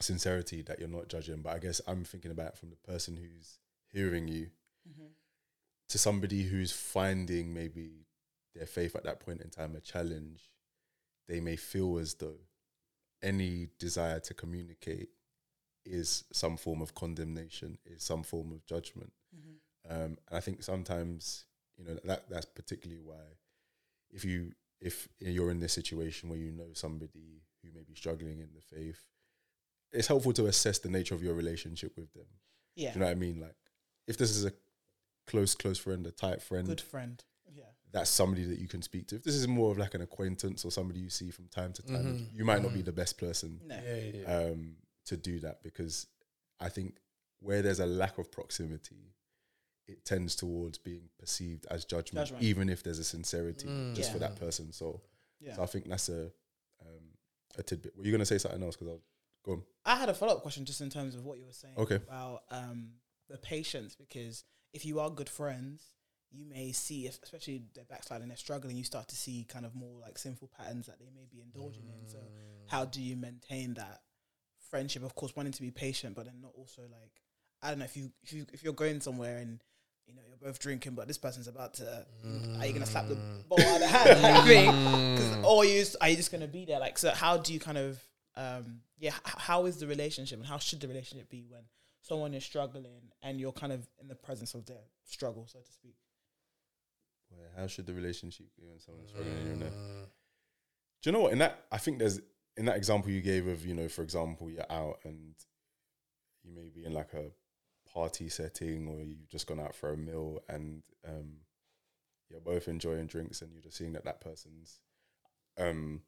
sincerity that you're not judging. But I guess I'm thinking about it from the person who's hearing you to somebody who's finding maybe their faith at that point in time a challenge. They may feel as though any desire to communicate is some form of condemnation, is some form of judgment. Um, and I think sometimes, you know, that that's particularly why if you if you're in this situation where you know somebody who may be struggling in the faith, it's helpful to assess the nature of your relationship with them. yeah, Do you know what I mean? Like if this is a close, close friend, a tight friend, good friend. Yeah. that's somebody that you can speak to. If this is more of like an acquaintance or somebody you see from time to time, Mhm. you might not be the best person No. Yeah, yeah, yeah. um, to do that because I think where there's a lack of proximity, it tends towards being perceived as judgment, Judgment. even if there's a sincerity Mm. just for that person. So, Yeah. so I think that's a um, a tidbit. Were you going to say something else? Because I'll go on. I had a follow up question just in terms of what you were saying Okay. about um, the patience because if you are good friends, you may see, especially they're backsliding, they're struggling, you start to see kind of more like sinful patterns that they may be indulging in. So, mm. how do you maintain that friendship? Of course, wanting to be patient, but then not also like I don't know if you if you if you're going somewhere and you know you're both drinking, but this person's about to, are you gonna slap the mm. ball out of the hand? Like? Mm. 'Cause- or you, are you just gonna be there? Like, so how do you kind of um yeah h- how is the relationship and how should the relationship be when someone is struggling and you're kind of in the presence of their struggle so to speak Well, how should the relationship be when someone's struggling and you're in there? Do you know what? In that, I think there's in that example you gave of you know, for example, you're out and you may be in like a party setting or you've just gone out for a meal and um, you're both enjoying drinks and you're just seeing that that person's um,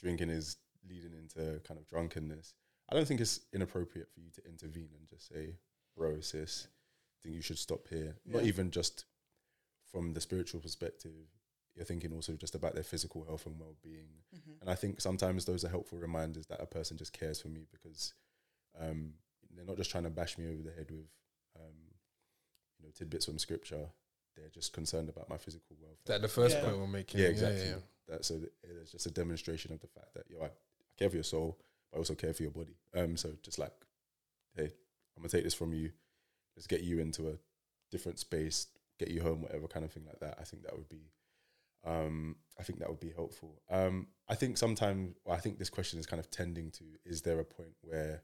drinking is leading into kind of drunkenness. I don't think it's inappropriate for you to intervene and just say, "Bro, sis, I think you should stop here." Not even just from the spiritual perspective. You're thinking also just about their physical health and well-being. And I think sometimes those are helpful reminders that a person just cares for me because um, they're not just trying to bash me over the head with um, you know tidbits from scripture. They're just concerned about my physical welfare. That the first Yeah. point we're making. yeah, exactly. yeah. That so that it's just a demonstration of the fact that yo, I, I care for your soul, but I also care for your body. Um, so just like, hey, I'm gonna take this from you. Let's get you into a different space, get you home, whatever kind of thing like that. I think that would be, um, I think that would be helpful. Um, I think sometimes, well, I think this question is kind of tending to: Is there a point where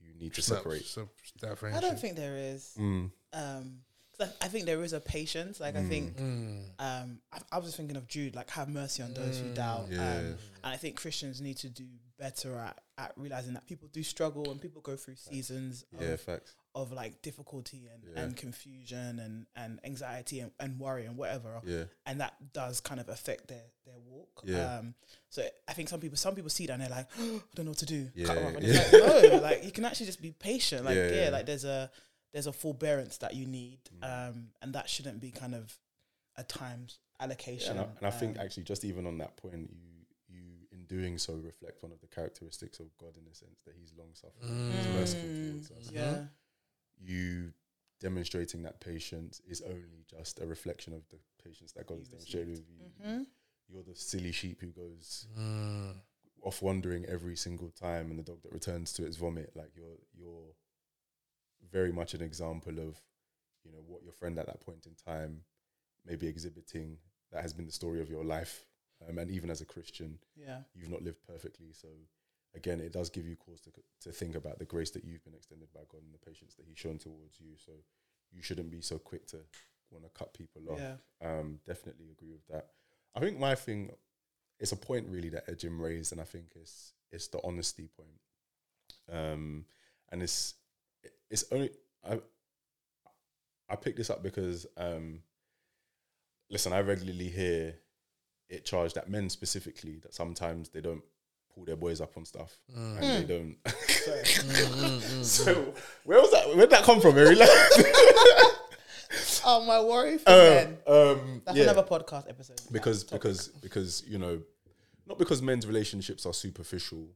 you need to Snap- separate? so- that i don't think there is Mm, um 'cause I, I think there is a patience like i think Mm. um I, I was thinking of jude like have mercy on those who doubt yeah. um, and i think christians need to do better at, at realizing that people do struggle and people go through seasons yeah, of, facts. Of like difficulty and, Yeah. and confusion and, and anxiety and, and worry and whatever Yeah, and that does kind of affect their their walk. Yeah. Um, so I think some people some people see that and they're like, I don't know what to do. Cut Yeah, them off. And yeah. it's like, no, like you can actually just be patient. Like Yeah, yeah, yeah. like there's a there's a forbearance that you need, Mm. um, and that shouldn't be kind of a times Yeah, allocation. and, I, and I think um, actually, just even on that point, you you in doing so reflect one of the characteristics of God in the sense that He's long suffering, He's merciful towards us. Mm, yeah, You demonstrating that patience is only just a reflection of the patience that God has demonstrated with you. Mhm. You're the silly sheep who goes Mm. off wandering every single time, and the dog that returns to its vomit. Like you're you're very much an example of you know what your friend at that point in time may be exhibiting that has been the story of your life um, and even as a christian Yeah. you've not lived perfectly so again it does give you cause to, to think about the grace that you've been extended by god and the patience that he's shown towards you. So you shouldn't be so quick to want to cut people off. Yeah. um, definitely agree with that. I think my thing it's a point really that Jim raised and i think it's it's the honesty point. Um, and it's it's only I I picked this up because um, listen, I regularly hear it charged at men specifically that sometimes they don't pull their boys up on stuff mm. and mm. they don't. Mm, so where was that? Where did that come from, Mary? Oh, my worry for um, men. um, That's yeah. another podcast episode. because because because you know not because men's relationships are superficial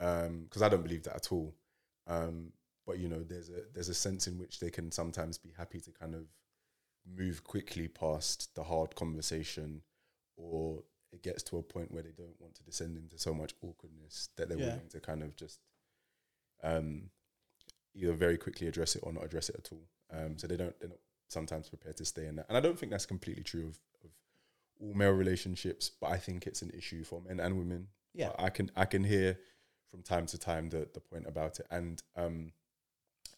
um, because i don't believe that at all um, but you know there's a there's a sense in which they can sometimes be happy to kind of move quickly past the hard conversation or it gets to a point where they don't want to descend into so much awkwardness that they're Yeah. willing to kind of just um, either very quickly address it or not address it at all um, so they don't they're not sometimes prepared to stay in that and i don't think that's completely true of, of all male relationships, but I think it's an issue for men and women. Yeah. But I can I can hear from time to time the the point about it, and um,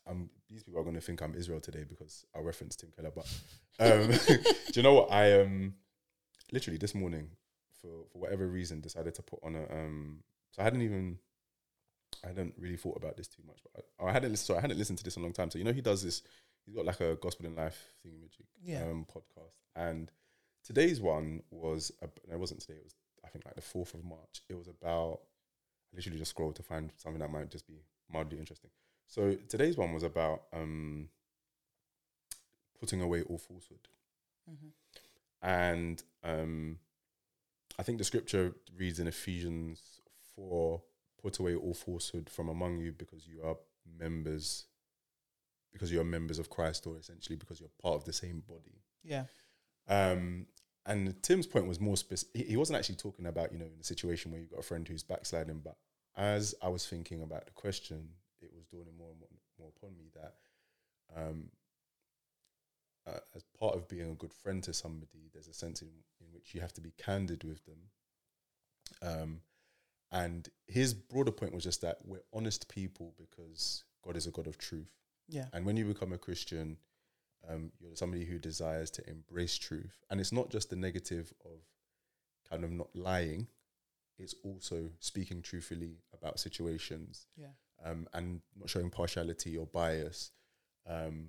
um, these people are going to think I'm Israel today because I referenced Tim Keller. But um, do you know what I um, literally this morning for for whatever reason decided to put on a um, so I hadn't even I hadn't really thought about this too much, but I, I hadn't listened. Sorry, I hadn't listened to this in a long time. So you know he does this. He's got like a gospel in life thingamajig Yeah. um, podcast, and today's one was ab- no, it wasn't today. It was I think like the fourth of March. It was about I literally just scrolled to find something that might just be mildly interesting. So today's one was about um, putting away all falsehood, and um, I think the scripture reads in Ephesians four: "Put away all falsehood from among you, because you are members." Because you are members of Christ, or essentially because you're part of the same body. yeah, Um, and Tim's point was more specific. He, he wasn't actually talking about, you know, in a situation where you've got a friend who's backsliding. But as I was thinking about the question, it was dawning more and more, more upon me that um, uh, as part of being a good friend to somebody, there's a sense in, in which you have to be candid with them. Um, and his broader point was just that we're honest people because God is a God of truth. yeah, And when you become a Christian, um, you're somebody who desires to embrace truth. And it's not just the negative of kind of not lying, it's also speaking truthfully about situations yeah, um, and not showing partiality or bias, um,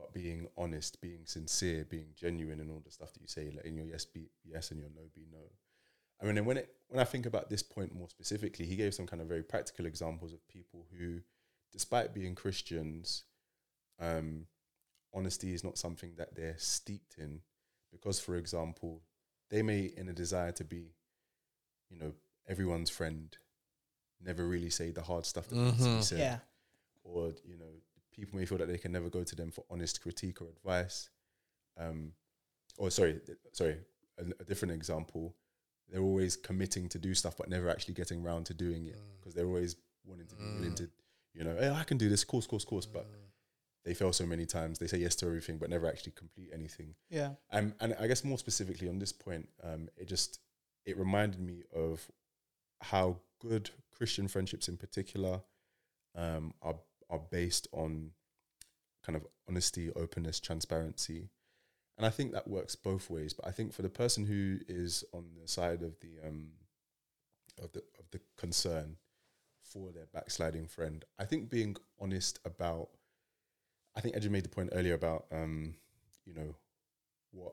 but being honest, being sincere, being genuine, and all the stuff that you say, letting your yes be yes and your no be no. I mean, and when it when I think about this point more specifically, he gave some kind of very practical examples of people who, despite being Christians, um, honesty is not something that they're steeped in, because, for example, they may, in a desire to be, you know, everyone's friend, never really say the hard stuff that needs to be said yeah, or you know people may feel that they can never go to them for honest critique or advice. Um or sorry sorry a, a different example. They're always committing to do stuff but never actually getting around to doing it because they're always wanting to be willing to you know hey, i can do this course course course but they fail so many times they say yes to everything but never actually complete anything. Yeah, um, and I guess more specifically on this point, um, it just it reminded me of how good Christian friendships in particular um, are are based on kind of honesty, openness, transparency, and I think that works both ways. But I think for the person who is on the side of the um, of the of the concern for their backsliding friend, I think being honest about I think Edge made the point earlier about um, you know what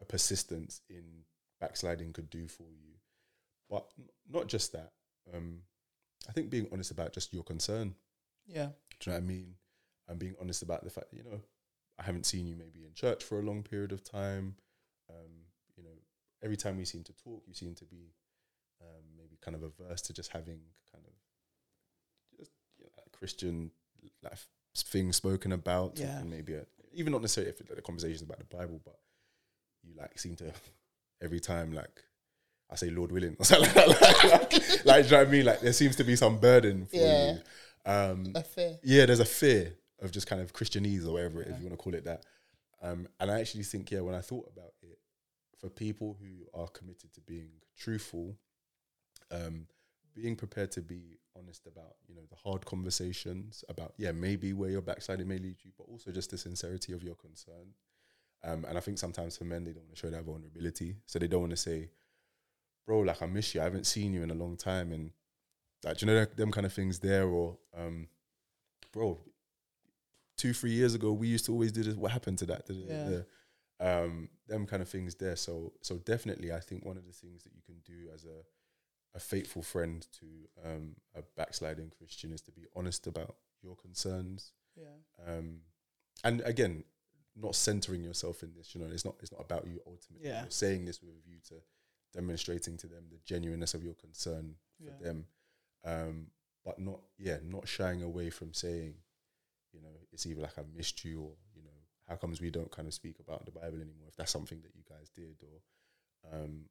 a persistence in backsliding could do for you, but not just that. Um, I think being honest about just your concern. Yeah, Do you know what I mean? I'm being honest about the fact that you know I haven't seen you maybe in church for a long period of time. Um, you know, every time we seem to talk, you seem to be um, maybe kind of averse to just having kind of just you know, like Christian life things spoken about. Yeah. talking maybe a, even not necessarily if the conversations about the Bible, but you like seem to every time like I say Lord willing or something like that. Like, like, do you know what I mean? Like there seems to be some burden for Yeah. you. Um, a fair. yeah, there's a fear of just kind of Christianese or whatever, it is, if you want to call it that. Um, and I actually think, yeah, when I thought about it, for people who are committed to being truthful, um, being prepared to be honest about, you know, the hard conversations about, yeah, maybe where your backsliding may lead you, but also just the sincerity of your concern. Um, and I think sometimes for men, they don't want to show that vulnerability. So they don't want to say, bro, like, I miss you. I haven't seen you in a long time. And, like, you know, that- them kind of things there, or, um, bro, two, three years ago, we used to always do this. What happened to that? Yeah. Um, them kind of things there. So, so definitely, I think one of the things that you can do as a a faithful friend to um, a backsliding Christian is to be honest about your concerns. Yeah. Um, and again, not centering yourself in this. You know, it's not it's not about you ultimately. Yeah. You're saying this with a view to demonstrating to them the genuineness of your concern for Yeah. them, um, but not yeah, not shying away from saying, you know, it's either like I missed you or you know, how comes we don't kind of speak about the Bible anymore? If that's something that you guys did, or um,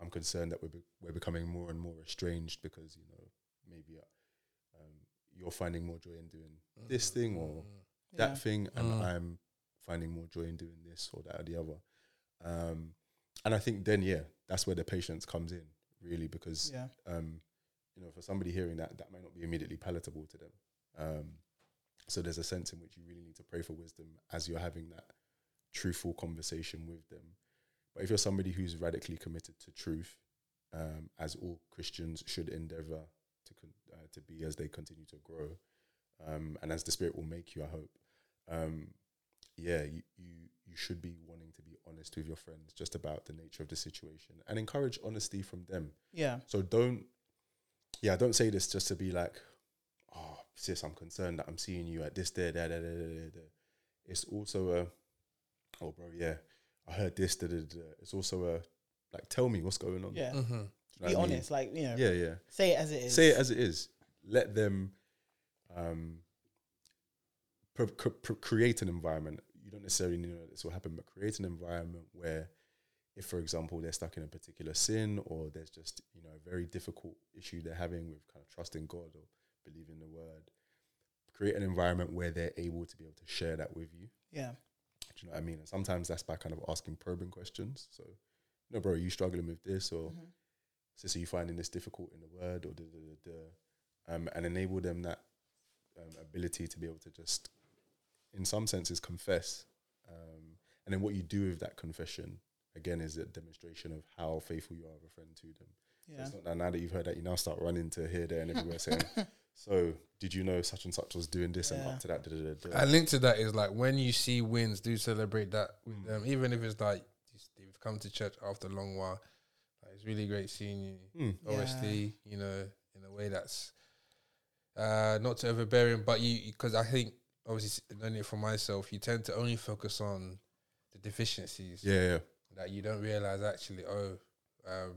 I'm concerned that we're be- we're becoming more and more estranged because you know maybe uh, um, you're finding more joy in doing this thing or that Yeah. thing, and Mm. I'm finding more joy in doing this or that or the other. Um, and I think then yeah, that's where the patience comes in really because Yeah. um, you know for somebody hearing that that might not be immediately palatable to them. Um, so there's a sense in which you really need to pray for wisdom as you're having that truthful conversation with them. But if you're somebody who's radically committed to truth, um, as all Christians should endeavor to con- uh, to be as they continue to grow, um, and as the Spirit will make you, I hope. Um, yeah, you, you you should be wanting to be honest with your friends just about the nature of the situation and encourage honesty from them. Yeah. So don't, yeah, I don't say this just to be like, oh, sis, I'm concerned that I'm seeing you at this, there, there, there, there, there, there, there. It's also a, oh, bro, yeah, I heard this, da, da, da, da. It's also a, like, tell me what's going on. Yeah. Mhm. You know Be what I mean? honest, like you know, Yeah, yeah. say it as it is. Say it as it is. Let them um, pro- cr- pr- create an environment. You don't necessarily know this will happen, but create an environment where, if, for example, they're stuck in a particular sin or there's just you know a very difficult issue they're having with kind of trusting God or believing the Word, create an environment where they're able to be able to share that with you. Yeah. Do you know what I mean? And sometimes that's by kind of asking probing questions. So, no, bro, are you struggling with this or Mhm. sis, are you finding this difficult in the word or da, da, da, um, and enable them that um, ability to be able to just, in some senses, confess. Um, and then what you do with that confession, again, is a demonstration of how faithful you are of a friend to them. So Yeah. it's not that now that you've heard that, you now start running to here, there, and everywhere saying, so did you know such and such was doing this and Yeah. up to that? Da, da, da, da. A link to that is like when you see wins, do celebrate that with Mm. them, even if it's like you've come to church after a long while. Like, it's really great seeing you, Mm. Yeah. you know, in a way that's uh, not too overbearing, but you because I think obviously learning it from myself, you tend to only focus on the deficiencies Yeah, yeah. That you don't realize actually. Oh, um,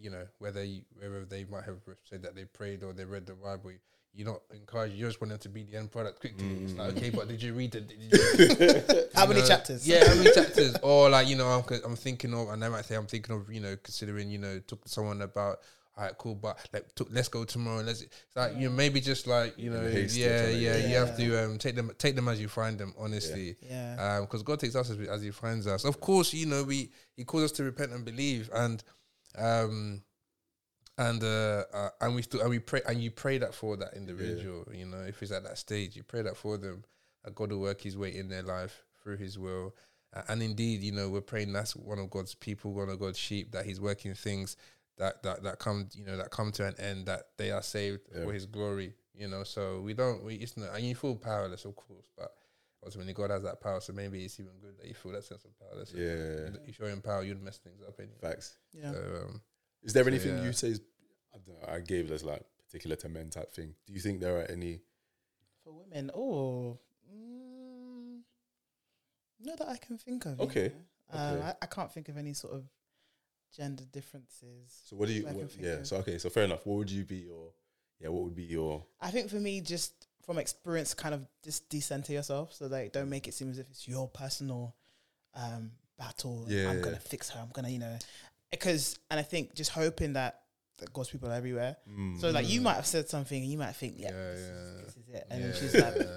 you know, whether you, whether they might have said that they prayed or they read the Bible, you're not encouraged. You just want them to be the end product quickly. It's like, okay, but did you read the? Did you, How you many chapters? Yeah, how many chapters? Or like you know, I'm, c- I'm thinking of, and they might say I'm thinking of, you know, considering, you know, talk to someone about. All right, cool, but like, t- let's go tomorrow. Let's it's like you know, maybe just like you know, In haste yeah, yeah, You have to um, take them, take them as you find them. Honestly, Yeah. Um because God takes us as, as He finds us. Of course, you know we He calls us to repent and believe, and um, and uh, uh and we still and we pray and you pray that for that individual. You know, if he's at that stage, you pray that for them that God will work His way in their life through His will. Uh, and indeed, you know, we're praying that's one of God's people, one of God's sheep, that He's working things that that that come, you know, that come to an end, that they are saved Yeah. for His glory. You know, so we don't, we it's not, and you feel powerless, of course, but ultimately God has that power. So maybe it's even good that you feel that sense of powerless. Yeah. if you're in power, you'd mess things up anyway. Facts. Yeah. So, um, Is there So, anything yeah. you say? Is, I, don't know, I gave this like particular to men type thing. Do you think there are any? For women, oh, mm, not that I can think of. you Okay, know. Um, okay. I, I can't think of any sort of gender differences. So what do you? What, yeah. of. So okay. So fair enough. What would you be your? Yeah. What would be your? I think for me, just from experience, kind of just decenter yourself, so like don't make it seem as if it's your personal um, battle. Yeah, I'm yeah. gonna fix her. I'm gonna, you know, because and I think just hoping that, that God's people everywhere. Mm. So like you might have said something, and you might think, yeah, Yeah, this, yeah. Is, this is it, and she's like.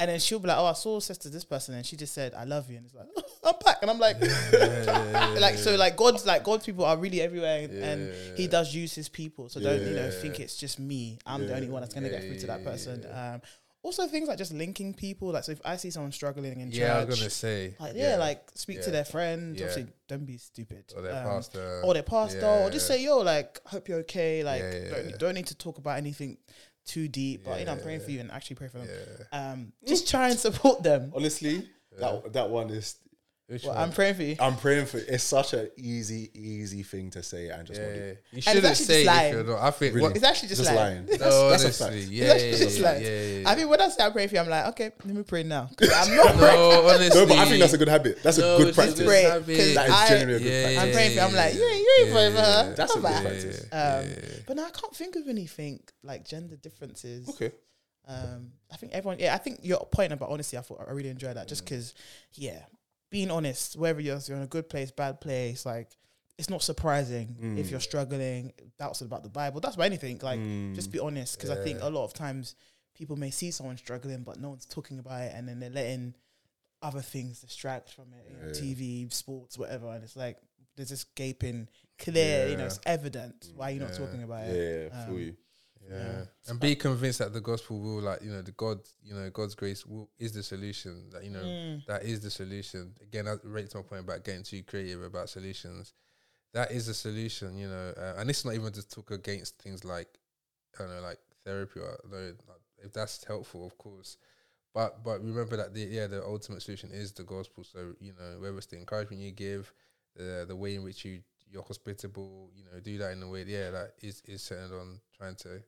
And then she'll be like, "Oh, I saw sister this person, and she just said I love you," and it's like, "I'm back," and I'm like, like so, like God's like God's people are really everywhere, and, and He does use His people. So don't you know think it's just me. I'm the only one that's gonna get through to that person. Um, also things like just linking people. Like so, if I see someone struggling in Yeah, I was gonna say. like yeah, like speak to their friends. yeah. Obviously, don't be stupid. Or their Um, pastor. or their pastor, or just Yeah. say yo, like hope you're okay. Like Yeah, yeah, don't, yeah. don't need to talk about anything too deep. But you know, I'm praying for you and actually pray for them. Um, just try and support them. Honestly, that that one is. Which Well, one? I'm praying for you. I'm praying for. You. It's such an easy, easy thing to say and just yeah, not yeah. You shouldn't say just if you're not. I think Really? It's actually just, Just lying. lying. It's no, that's a honestly, fact. yeah, actually yeah, just lying. yeah, yeah. I mean, when I say I'm praying for you, I'm like, okay, let me pray now. I'm not praying. no, honestly. No, but I think that's a good habit. That's No, a good practice. good Pray, habit. 'cause That is I- genuinely a good Yeah, practice. I'm praying for you. I'm like, you ain't, you ain't praying for her. That's a Come good back. practice. Um, but no, I can't think of anything like gender differences. Okay. Um, I think everyone. Yeah, I think your point about honesty. I thought I really enjoyed that. Just because, yeah, being honest, wherever you're, you're in a good place, bad place, like it's not surprising Mm. if you're struggling, doubts about the Bible. That's about anything. Like, Mm. just be honest. Because I think a lot of times people may see someone struggling, but no one's talking about it, and then they're letting other things distract from it. You know, TV, sports, whatever, and it's like there's this gaping, clear. You know, it's evident why you're not talking about Yeah, it. yeah, Um, you. Yeah. And be convinced that the gospel will like, you know, the God, you know, God's grace will, is the solution. That, you know, Mm. that is the solution. Again, that rates my point about getting too creative about solutions. That is the solution, you know. Uh, and it's not even to talk against things like, I don't know, like therapy or like, if that's helpful, of course. But but remember that the yeah, the ultimate solution is the gospel. So, you know, whether it's the encouragement you give, the the way in which you you're hospitable, you know, do that in a way, yeah, that is is centered on trying to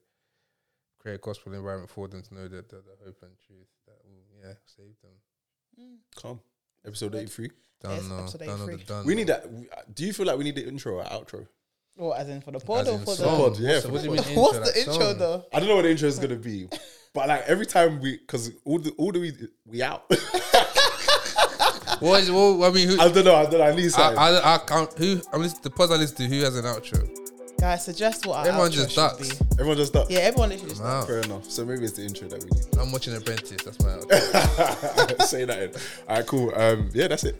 create a gospel environment for them to know that the, the hope and truth that will yeah save them. Calm. Episode 83. Done Yes, now, episode done 83. done. We need that. uh, Do you feel like we need the intro or outro? What, as in for the pod As or for song. the? pod, yeah, So for what the do you pod. mean What's intro, the intro song? though? I don't know what the intro is gonna be, but like every time we, because all the all the we we out. What is what? I mean, who? I don't know. I don't know. I need I, something. I, I can't. Who? I'm listening. The pods I listen to. Who has an outro? Guys, suggest what our Everyone outro just should ducks. be. Everyone just start. Yeah, everyone literally just. Wow. Fair enough. So maybe it's the intro that we need. I'm watching Apprentice. That's my outro. Say that. In. All right, cool. Um, yeah, that's it.